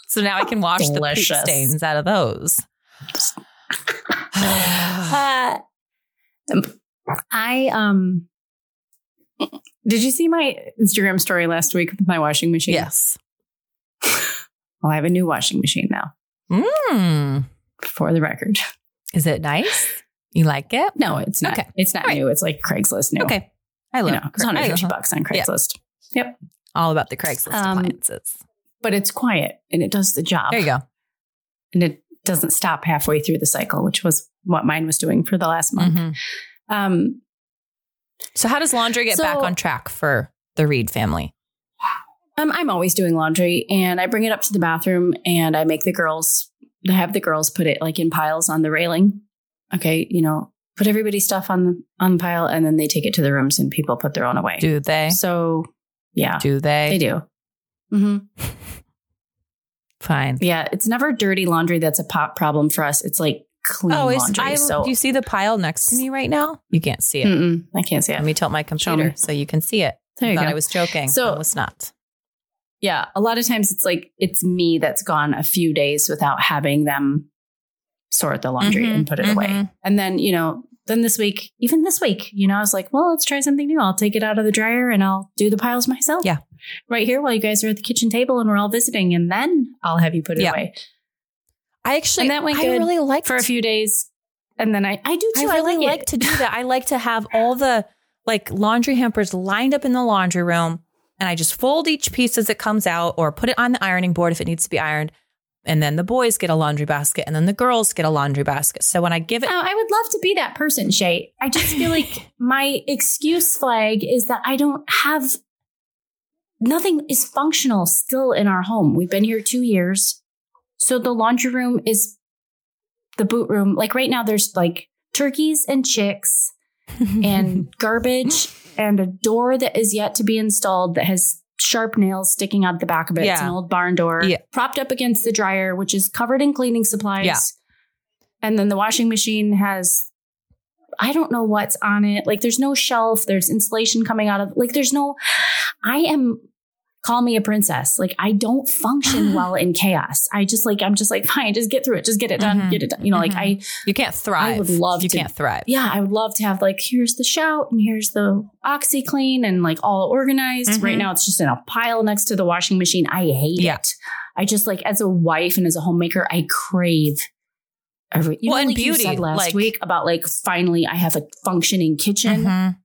So now I can wash the poop stains out of those. Uh, I um did you see my Instagram story last week with my washing machine? yes. Well, I have a new washing machine now, Mm. for the record. Is it nice? You like it? No, it's not. Okay. It's not right. new. It's like Craigslist new. Okay. I You love know, it's 150 I- bucks on Yeah. yep. all about the Craigslist Um, appliances. But it's quiet and it does the job. There you go. And it doesn't stop halfway through the cycle, which was what mine was doing for the last month. Mhm. Um, So how does laundry get So- back on track for the Reed family? Um, I'm always doing laundry and I bring it up to the bathroom and I make the girls have the girls put it like in piles on the railing. Okay, you know, put everybody's stuff on the on pile and then they take it to the rooms and people put their own away. Do they? So yeah, Do they? they do. hmm Fine. Yeah, it's never dirty laundry that's a pop problem for us. It's like clean Oh, laundry. I, so do you see the pile next to me right now? You can't see it. Mm-mm, I can't see it. Let me tilt my computer so you can see it. There you Thought go. I was joking. So- I was not. yeah, a lot of times it's like it's me that's gone a few days without having them sort the laundry Mhm, and put it away. mhm. And then, you know, then this week, even this week, you know, I was like, well, let's try something new. I'll take it out of the dryer and I'll do the piles myself. Yeah. Right here while you guys are at the kitchen table and we're all visiting. And then I'll have you put it Yeah. away I actually, And that went I good really like for a few days. And then I, I do too. I really like, like to do that. I like to have all the like laundry hampers lined up in the laundry room and I just fold each piece as it comes out or put it on the ironing board if it needs to be ironed. And then the boys get a laundry basket and then the girls get a laundry basket. So when I give it, Oh, I would love to be that person, Shay. I just feel like my excuse flag is that I don't have nothing is functional still in our home. We've been here two years. So the laundry room is the boot room. Like right now, there's like turkeys and chicks and garbage and a door that is yet to be installed that has sharp nails sticking out the back of it. It's Yeah. an old barn door Yeah. propped up against the dryer, which is covered in cleaning supplies. Yeah. And then the washing machine has, I don't know what's on it. Like there's no shelf, there's insulation coming out of, like there's no, I am, call me a princess. Like I don't function well in chaos. I just like, I'm just like, fine, just get through it. Just get it done. Mhm. Get it done. You know, like Mhm. I, You can't thrive. I would love you to- can't thrive. yeah, I would love to have like, here's the shout and here's the OxiClean and like all organized. Mhm. Right now it's just in a pile next to the washing machine. I hate Yeah. it. I just like, as a wife and as a homemaker, I crave every, you Well, know, and like beauty, said last like- week about like, finally I have a functioning kitchen. Mhm.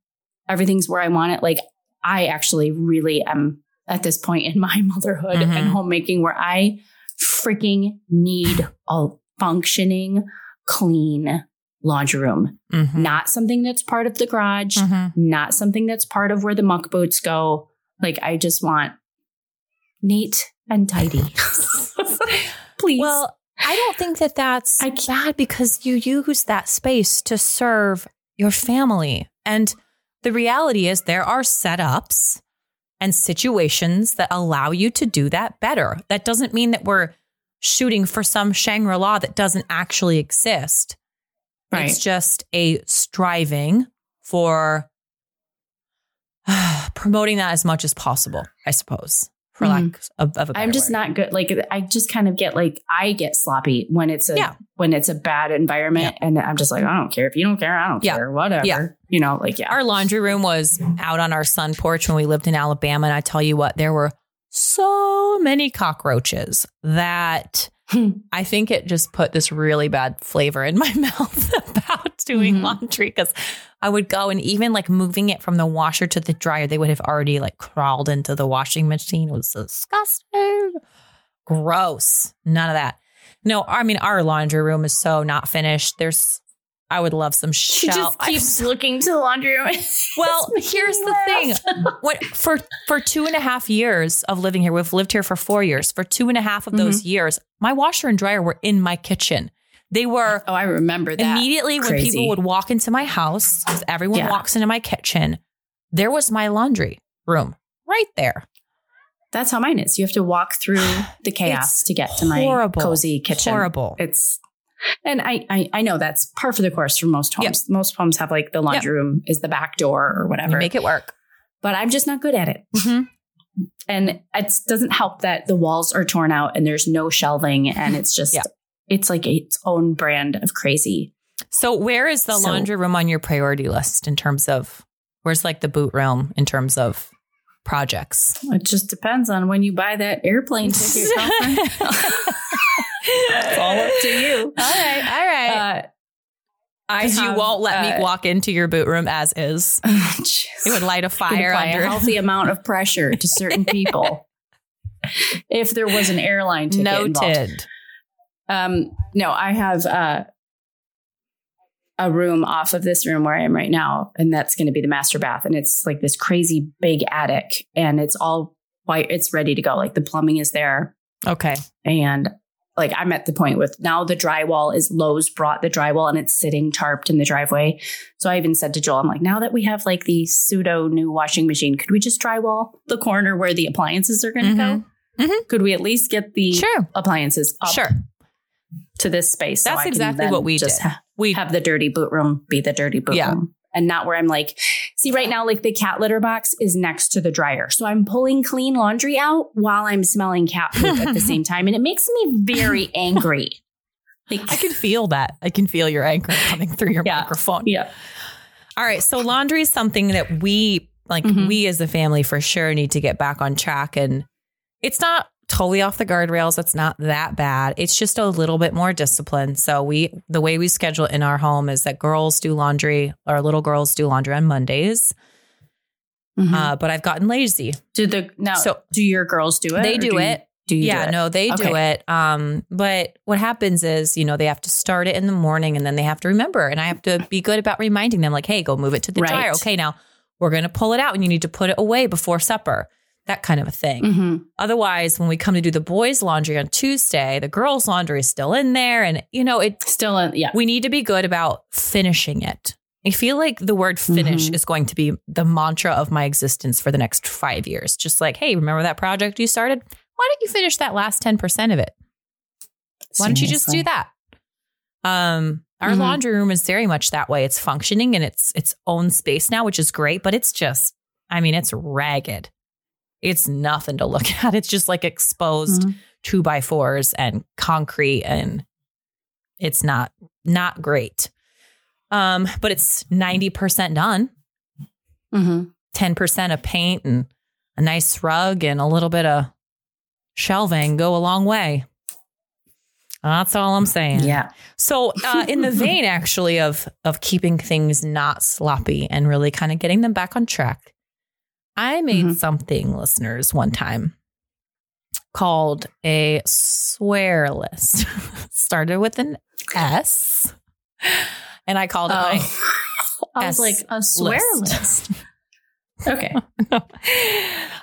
Everything's where I want it. Like I actually really am at this point in my motherhood Mhm. and homemaking where I freaking need a functioning, clean laundry room Mhm. not something that's part of the garage, Mhm. not something that's part of where the muck boots go. Like I just want neat and tidy. Please. Well, I don't think that that's I can't- bad because you use that space to serve your family. And the reality is, there are setups and situations that allow you to do that better. That doesn't mean that we're shooting for some Shangri La that doesn't actually exist. right. It's just a striving for promoting that as much as possible, I suppose, for Mhm. lack of, of a better I'm just word. not good. Like I just kind of get like I get sloppy when it's a Yeah. when it's a bad environment, and I'm just like I don't care if you don't care, I don't Yeah. care, whatever. Yeah. You know, like yeah, Our laundry room was out on our sun porch when we lived in Alabama. And I tell you what, there were so many cockroaches that. I think it just put this really bad flavor in my mouth about doing Mhm. laundry because I would go and even like moving it from the washer to the dryer, they would have already like crawled into the washing machine. It was disgusting. Gross. None of that. No, I mean, our laundry room is so not finished. There's, I would love some she shelf. just keeps looking to the laundry room. Well, here's the thing. What, for for two and a half years of living here, we've lived here for four years. For two and a half of those years, my washer and dryer were in my kitchen. They were Oh, I remember that. immediately when people would walk into my house, 'cause everyone Yeah. walks into my kitchen, there was my laundry room right there. That's how mine is. You have to walk through the chaos to get to my horrible. cozy kitchen. Horrible. It's and I, I I know that's par for the course for most Yep. homes. Most homes have like the laundry room is the back door or You whatever. make it work. but I'm just not good at it. Mhm. And it doesn't help that the walls are torn out and there's no shelving and it's just Yeah. It's like its own brand of crazy. So where is the So- laundry room on your priority list in terms of where's like the boot room in terms of projects? It just depends on when you buy that airplane ticket. it's all up to you. All right, all right. Uh, I you won't let uh, me walk into your boot room as is. jeez. It would light a fire under. a healthy amount of pressure to certain people. if there was an airline ticket involved. Um, no, I have uh, a room off of this room where I am right now, and that's going to be the master bath. And it's like this crazy big attic, and it's all white. It's ready to go. Like the plumbing is there, Okay. and like I'm at the point with now the drywall is Lowe's brought the drywall and it's sitting tarped in the driveway. So I even said to Joel, I'm like, now that we have like the pseudo new washing machine, could we just drywall the corner where the appliances are going to Mhm. go? Mhm. Could we at least get the Sure. appliances up Sure. To this space? so That's can exactly what we just did. ha- We have the dirty boot room be the dirty boot Yeah. room. And not where I'm like, see, right now, like the cat litter box is next to the dryer. So I'm pulling clean laundry out while I'm smelling cat poop at the same time. And it makes me very angry. Like, I can feel that. I can feel your anger coming through your Yeah. microphone. yeah. All right. So laundry is something that we like Mhm. we as a family for sure need to get back on track. And it's not totally off the guardrails. It's not that bad. It's just a little bit more discipline. So we the way we schedule in our home is that girls do laundry, our little girls do laundry on Mondays. Mhm. Uh, but I've gotten lazy. do the now? so- do your girls do it? They do you- it. Do you? yeah, do it? no, they do it. Um, but what happens is, you know, they have to start it in the morning and then they have to remember. And I have to be good about reminding them, like, hey, go move it to the Right. dryer. Okay, now we're gonna pull it out and you need to put it away before supper. That kind of a thing. Mhm. Otherwise, when we come to do the boys' laundry on Tuesday, the girls' laundry is still in there. And, you know, it's Still, in, yeah. we need to be good about finishing it. I feel like the word finish Mhm. is going to be the mantra of my existence for the next five years. Just like, hey, remember that project you started? Why don't you finish that last 10% of it? Why don't you just do that? Um, our Mhm. laundry room is very much that way. It's functioning in its its own space now, which is great, but it's just, I mean, it's ragged. It's nothing to look at. It's just like exposed Mhm. two by fours and concrete, and it's not not great. Um, but it's ninety percent done. Mhm. Ten percent of paint and a nice rug and a little bit of shelving go a long way. That's all I'm saying. Yeah. So, uh, in the vein actually of of keeping things not sloppy and really kind of getting them back on track, I made Mhm. something, listeners, one time called a swear list. Started with an S, and I called it my I was S like a swear list. list. Okay.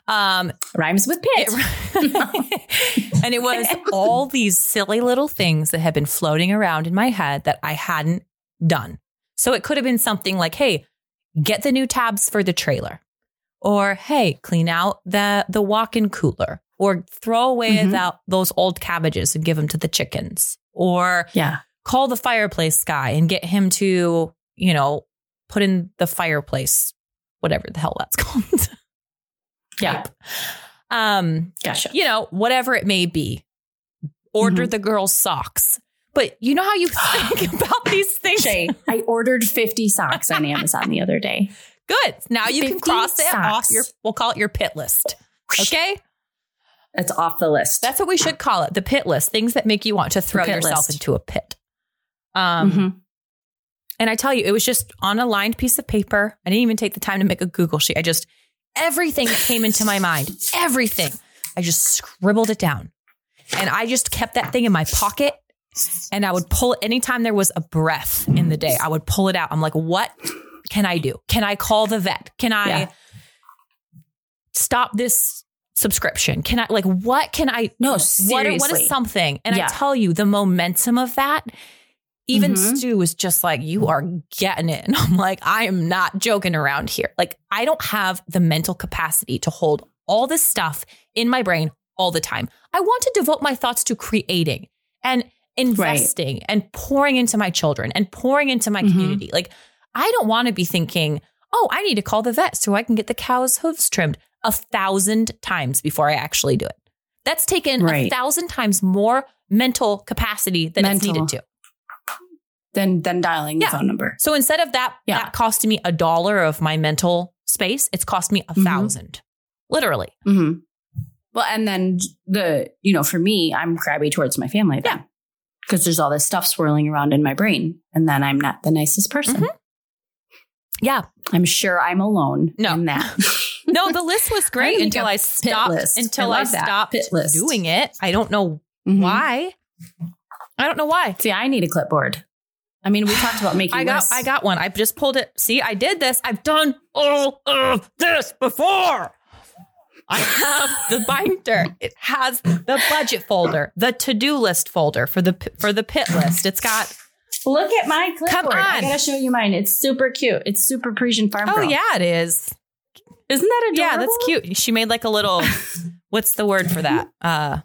um, Rhymes with pit. it- and it was all these silly little things that had been floating around in my head that I hadn't done. So it could have been something like, hey, get the new tabs for the trailer. Or hey, clean out the the walk-in cooler. Or throw away Mhm. that, those old cabbages and give them to the chickens. Or yeah. call the fireplace guy and get him to, you know, put in the fireplace, whatever the hell that's called. Yeah. um, Gotcha. you know, whatever it may be. Order Mhm. the girls' socks. But you know how you think about these things? Shay, I ordered 50 socks on Amazon the other day. Good. Now you can 50 cross it off your, we'll call it your pit list. Okay. It's off the list. That's what we should call it the pit list. Things that make you want to throw yourself list. into a pit. Um, Mhm. And I tell you, it was just on a lined piece of paper. I didn't even take the time to make a Google sheet. I just, everything that came into my mind, everything, I just scribbled it down. And I just kept that thing in my pocket and I would pull it anytime there was a breath in the day. I would pull it out. I'm like, what can I do? Can I call the vet? Can I Yeah. stop this subscription? Can I, like, what can I No, what, seriously. what is something? And Yeah. I tell you, the momentum of that, even Mhm. Stu was just like, you are getting it. And I'm like, I am not joking around here. Like, I don't have the mental capacity to hold all this stuff in my brain all the time. I want to devote my thoughts to creating and investing and pouring into my children and pouring into my Mhm. community. Like, I don't want to be thinking, oh, I need to call the vet so I can get the cow's hooves trimmed a thousand times before I actually do it. That's taken a thousand times more mental capacity than it's needed to. Than then dialing Yeah. the phone number. So instead of that, Yeah. that costing me a dollar of my mental space, it's cost me a Mhm. thousand, literally. hmm Well, and then the, you know, for me, I'm crabby towards my family then. Yeah. Because there's all this stuff swirling around in my brain. And then I'm not the nicest person. Mhm. Yeah. I'm sure I'm alone No. in that. No, the list was great gonna until I stopped. Until I I, that. stopped doing it. I don't know Mhm. why. I don't know why. See, I need a clipboard. I mean, we talked about making I got lists. I got one. I just pulled it. See, I did this. I've done all of this before. I have the binder. It has the budget folder, the to-do list folder for the for the pit list. It's got Look at my clipboard. I on. gotta show you mine. It's super cute. It's super Parisian farm Oh girl. yeah, it is. Isn't that adorable? Yeah, that's cute. She made like a little what's the word for that? Uh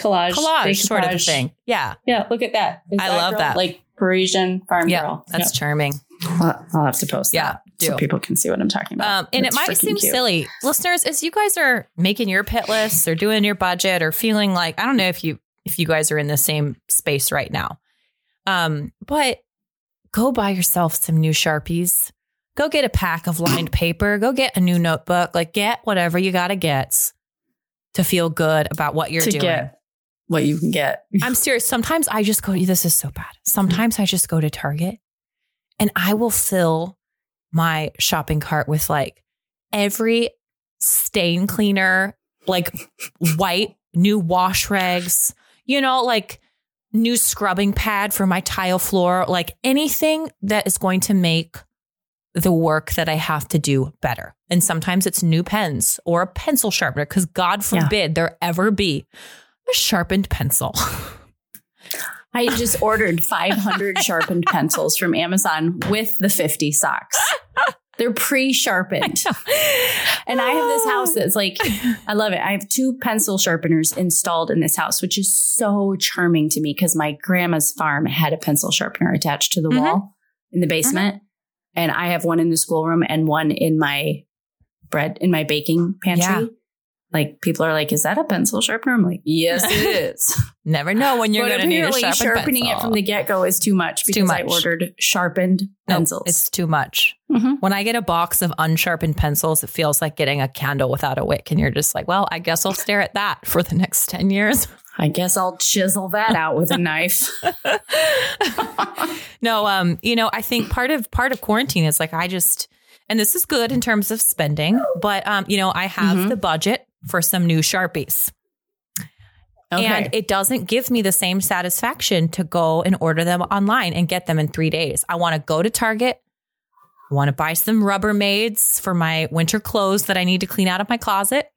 Collage. collage sort of thing. Yeah. Yeah, look at that. Is I love girl that. Like Parisian farm Yeah. girl. That's charming. Yep. I'll have to post Yeah. that so people can see what I'm talking about. Um, and That's it might seem cute. silly, listeners, as you guys are making your pit lists or doing your budget or feeling like I don't know if you if you guys are in the same space right now, um, but go buy yourself some new sharpies. Go get a pack of lined paper. Go get a new notebook. Like get whatever you got to get to feel good about what you're to doing. get what you can get. I'm serious. Sometimes I just go, this is so bad. Sometimes I just go to Target and I will fill my shopping cart with like every stain cleaner, like white new wash rags, you know, like new scrubbing pad for my tile floor, like anything that is going to make the work that I have to do better. And sometimes it's new pens or a pencil sharpener, because God Yeah. forbid there ever be a sharpened pencil. I just ordered 500 sharpened pencils from Amazon with the 50 socks. They're pre-sharpened. And I have this house that's like, I love it. I have two pencil sharpeners installed in this house, which is so charming to me because my grandma's farm had a pencil sharpener attached to the Mhm. wall in the basement. And I have one in the schoolroom and one in my bread, in my baking pantry. Yeah. Like people are like, is that a pencil sharpener? I'm like, yes, it is. Never know when you're going to need a sharpened sharpening pencil. it from the get-go is too much It's too because I ordered sharpened pencils. it's too much. Mhm. When I get a box of unsharpened pencils, it feels like getting a candle without a wick. And you're just like, well, I guess I'll stare at that for the next 10 years. I guess I'll chisel that out with a knife. no, um, you know, I think part of part of quarantine is like I just and this is good in terms of spending, but um, you know, I have Mhm. the budget for some new Sharpies. And it doesn't give me the same satisfaction to go and order them online and get them in three days. I want to go to Target. I want to buy some Rubbermaids for my winter clothes that I need to clean out of my closet.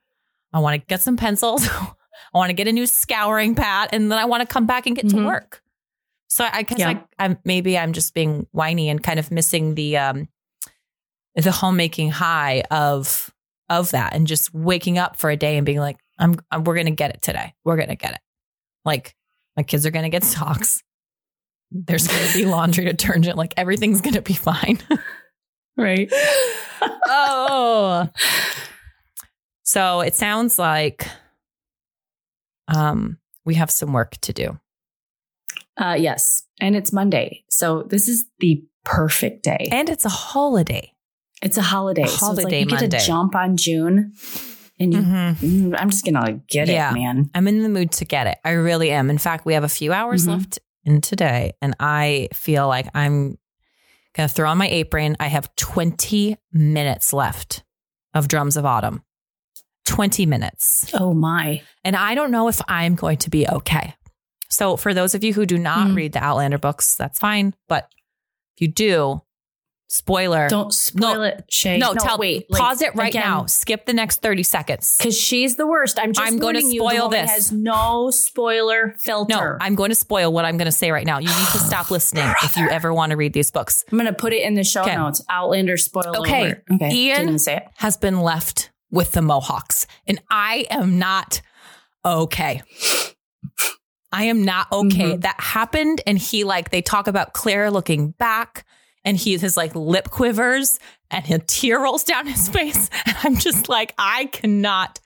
I want to get some pencils. I want to get a new scouring pad, and then I want to come back and get to Mhm. work. So I guess Yeah. I, I'm maybe I'm just being whiny and kind of missing the um the homemaking high of of that, and just waking up for a day and being like, I'm, I'm we're gonna get it today. We're gonna get it. Like my kids are gonna get socks. There's gonna be laundry detergent. Like everything's gonna be fine. right. oh. So it sounds like um we have some work to do. Uh, yes. And it's Monday. So this is the perfect day. And it's a holiday. It's a holiday. A so it's holiday like you get to jump on June and you, Mm, I'm just going to get Yeah. it, man. I'm in the mood to get it. I really am. In fact, we have a few hours Mhm. left in today, and I feel like I'm gonna throw on my apron. I have 20 minutes left of Drums of Autumn. 20 minutes. Oh my. And I don't know if I'm going to be okay. So, for those of you who do not Mm. read the Outlander books, that's fine. But if you do, spoiler. Don't spoil it, Shay. no, tell wait. Pause it right now. Skip the next 30 seconds. Because she's the worst. I'm just I'm you, the spoil this. has no spoiler filter. No, I'm going to spoil what I'm going to say right now. You need to stop listening if you ever want to read these books. I'm going to put it in the show Okay. notes. Outlander spoiler Okay. alert. Okay. Ian- say it. Has been left with the Mohawks, and I am not okay. I am not okay. Mhm. That happened, and he like they talk about Claire looking back, and he his like lip quivers, and a tear rolls down his face, and I'm just like I cannot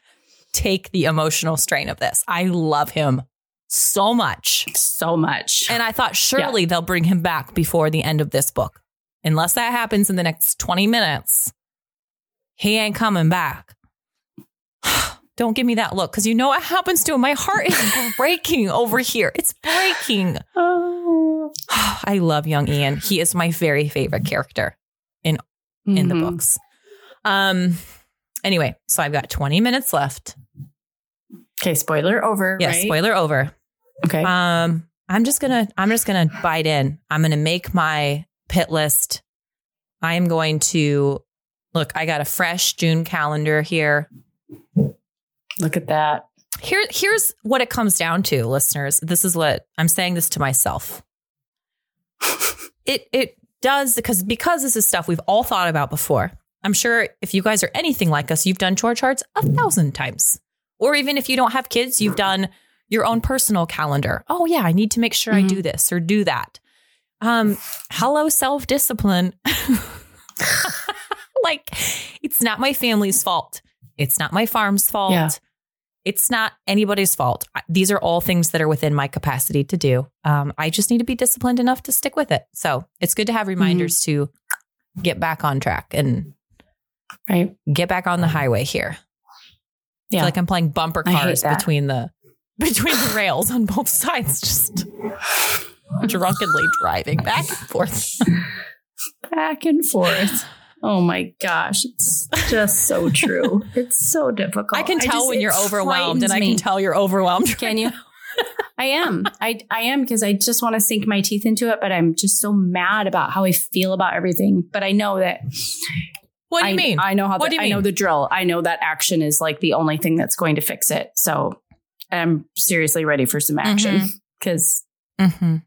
take the emotional strain of this. I love him so much. So much. And I thought surely they'll bring him back before the end of this book. Unless that happens in the next 20 minutes, he ain't coming back. Don't give me that look because you know what happens to him. My heart is breaking over here. It's breaking. oh. I love young Ian. He is my very favorite character in the Mhm. books. Um anyway, so I've got 20 minutes left. Okay. Spoiler over. Yeah, right? spoiler over. Okay. Um, I'm just gonna I'm just gonna bite in. I'm gonna make my pit list. I am going to look. I got a fresh June calendar here. Look at that. Here, here's what it comes down to, listeners. This is what I'm saying. This to myself. It it does because because this is stuff we've all thought about before. I'm sure if you guys are anything like us, you've done chore charts a thousand times. Or even if you don't have kids, you've done your own personal calendar. Oh yeah, I need to make sure I do this or do that. Um, hello self discipline. like it's not my family's fault. It's not my farm's fault. Yeah. It's not anybody's fault. These are all things that are within my capacity to do. Um, I just need to be disciplined enough to stick with it. So it's good to have reminders to get back on track and Right. get back on the highway here. I Yeah. feel like I'm playing bumper cars between the between the rails on both sides, just drunkenly driving back and forth. Back and forth. Oh my gosh. It's just so true. It's so difficult. I can tell just- when you're overwhelmed, and I me. can tell you're overwhelmed. Can you? I am. I I am because I just want to sink my teeth into it, but I'm just so mad about how I feel about everything. But I know that What do you I, mean? I know how What the, do you I know the drill. I know that action is like the only thing that's going to fix it. So I'm seriously ready for some action Mm-hmm. because Mhm.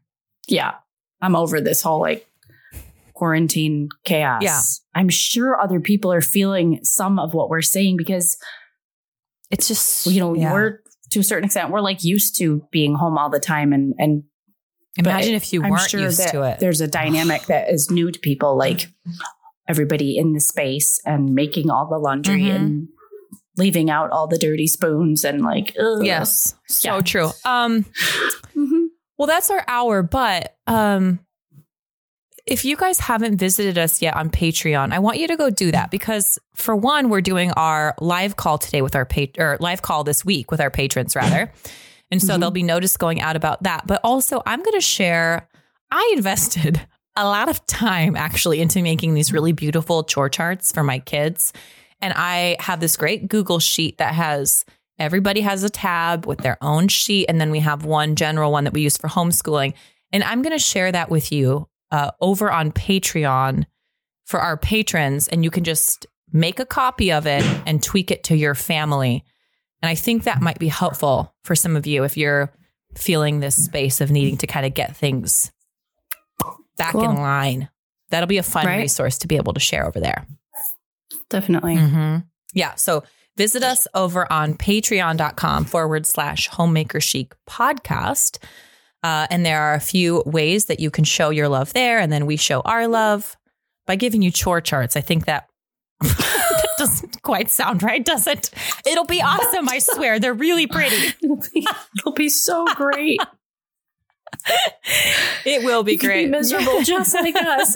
yeah, I'm over this whole like quarantine chaos. Yeah. I'm sure other people are feeling some of what we're saying because, It's just you know, yeah. we're to a certain extent, we're like used to being home all the time and, and imagine if you weren't sure used to it. There's a dynamic that is new to people, like everybody in the space and making all the laundry Mhm. and leaving out all the dirty spoons and like, ugh. Yes, so Yeah. true. Um, Mhm. well, that's our hour, but um, if you guys haven't visited us yet on Patreon, I want you to go do that because, for one, we're doing our live call today with our pat or live call this week with our patrons, rather, and so Mhm. there'll be notice going out about that. But also, I'm going to share. I invested a lot of time actually into making these really beautiful chore charts for my kids. And I have this great Google sheet that has everybody has a tab with their own sheet. And then we have one general one that we use for homeschooling. And I'm going to share that with you uh, over on Patreon for our patrons. And you can just make a copy of it and tweak it to your family. And I think that might be helpful for some of you if you're feeling this space of needing to kind of get things back Cool. in line. That'll be a fun Right. resource to be able to share over there. Definitely. hmm Yeah. So visit us over on patreon.com forward slash homemaker chic podcast. Uh, and there are a few ways that you can show your love there. And then we show our love by giving you chore charts. I think that that doesn't quite sound right, does it? It'll be awesome. I swear. They're really pretty. It'll be, it'll be so great. It will be You great. miserable just like us.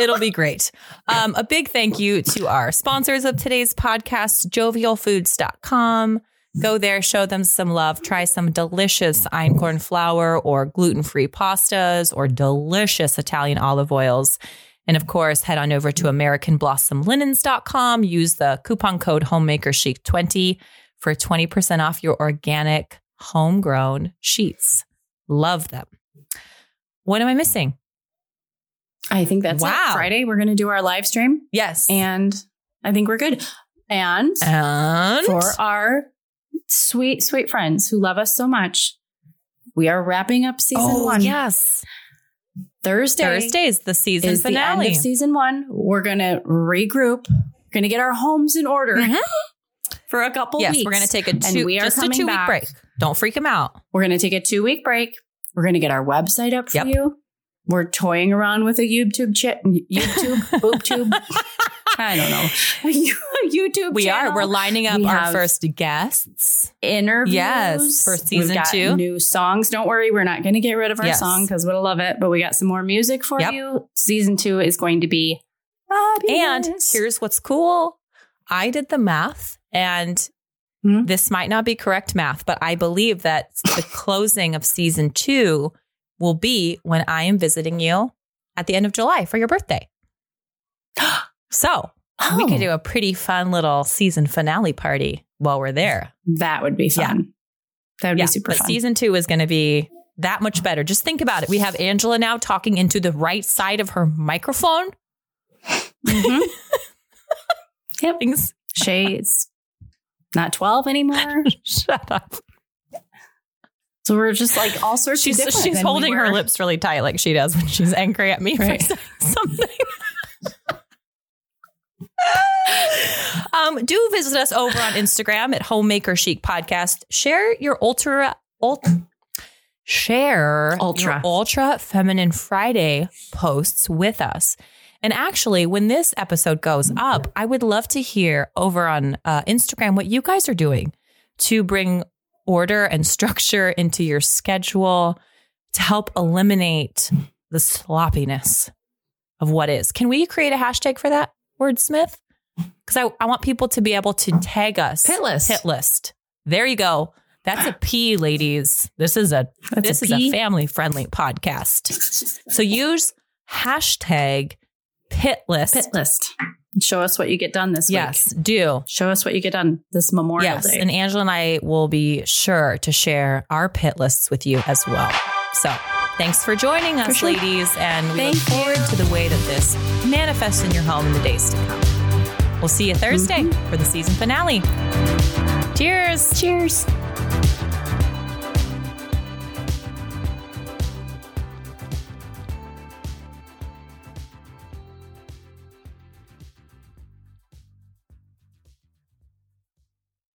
It'll be great. Um, a big thank you to our sponsors of today's podcast, jovialfoods.com. Go there, show them some love, try some delicious einkorn flour or gluten free pastas or delicious Italian olive oils. And of course, head on over to AmericanBlossomLinens.com. Use the coupon code HomemakerChic20 for 20% off your organic homegrown sheets. Love them. What am I missing? I think that's Wow. it. Friday, we're going to do our live stream, Yes. and I think we're good. And And for our sweet, sweet friends who love us so much, we are wrapping up season oh, one. yes. Thursday, Thursday's the season is the finale. end of season one. We're going to regroup. We're going to get our homes in order Mhm. for a couple yes, weeks. we're going to take a two, we are just a two week back. break. Don't freak them out. We're going to take a two week break. We're going to get our website up for Yep. you. We're toying around with a YouTube chat, YouTube, boob tube. I don't know. YouTube. We channel. are. We're lining up We our first guests. interviews. Yes, for season got two. New songs. Don't worry, we're not going to get rid of our Yes. song because we'll love it. But we got some more music for Yep. you. Season two is going to be And here's what's cool. I did the math and Hmm? this might not be correct math, but I believe that the closing of season two will be when I am visiting you at the end of July for your birthday. So we could Oh, do a pretty fun little season finale party while we're there. that would be fun. That would yeah, be super but fun. season two is going to be that much better. Just think about it. We have Angela now talking into the right side of her microphone. Mhm. yep. Things. Shay's not 12 anymore. Shut up. So we're just like all sorts She's of different she's than we holding her lips really tight, like she does when she's angry at me Right. for something. Um, do visit us over on Instagram at Homemaker Chic Podcast. Share your ultra ult, share Ultra. your ultra feminine Friday posts with us. And actually, when this episode goes up, I would love to hear over on uh, Instagram what you guys are doing to bring order and structure into your schedule to help eliminate the sloppiness of what is. Can we create a hashtag for that, wordsmith? Because I, I want people to be able to tag us. Pit list. Pit list. There you go. That's a P, ladies. This is a That's this a is a family friendly podcast. So use hashtag pit list. Pit list. Show us what you get done this yes, week. do. Show us what you get done this Memorial Yes. Day. And Angela and I will be sure to share our pit lists with you as well. So thanks for joining us, sure. ladies. And we Thank look forward to the way that this manifests in your home in the days to come. We'll see you Thursday Mm-hmm. for the season finale. Cheers. Cheers.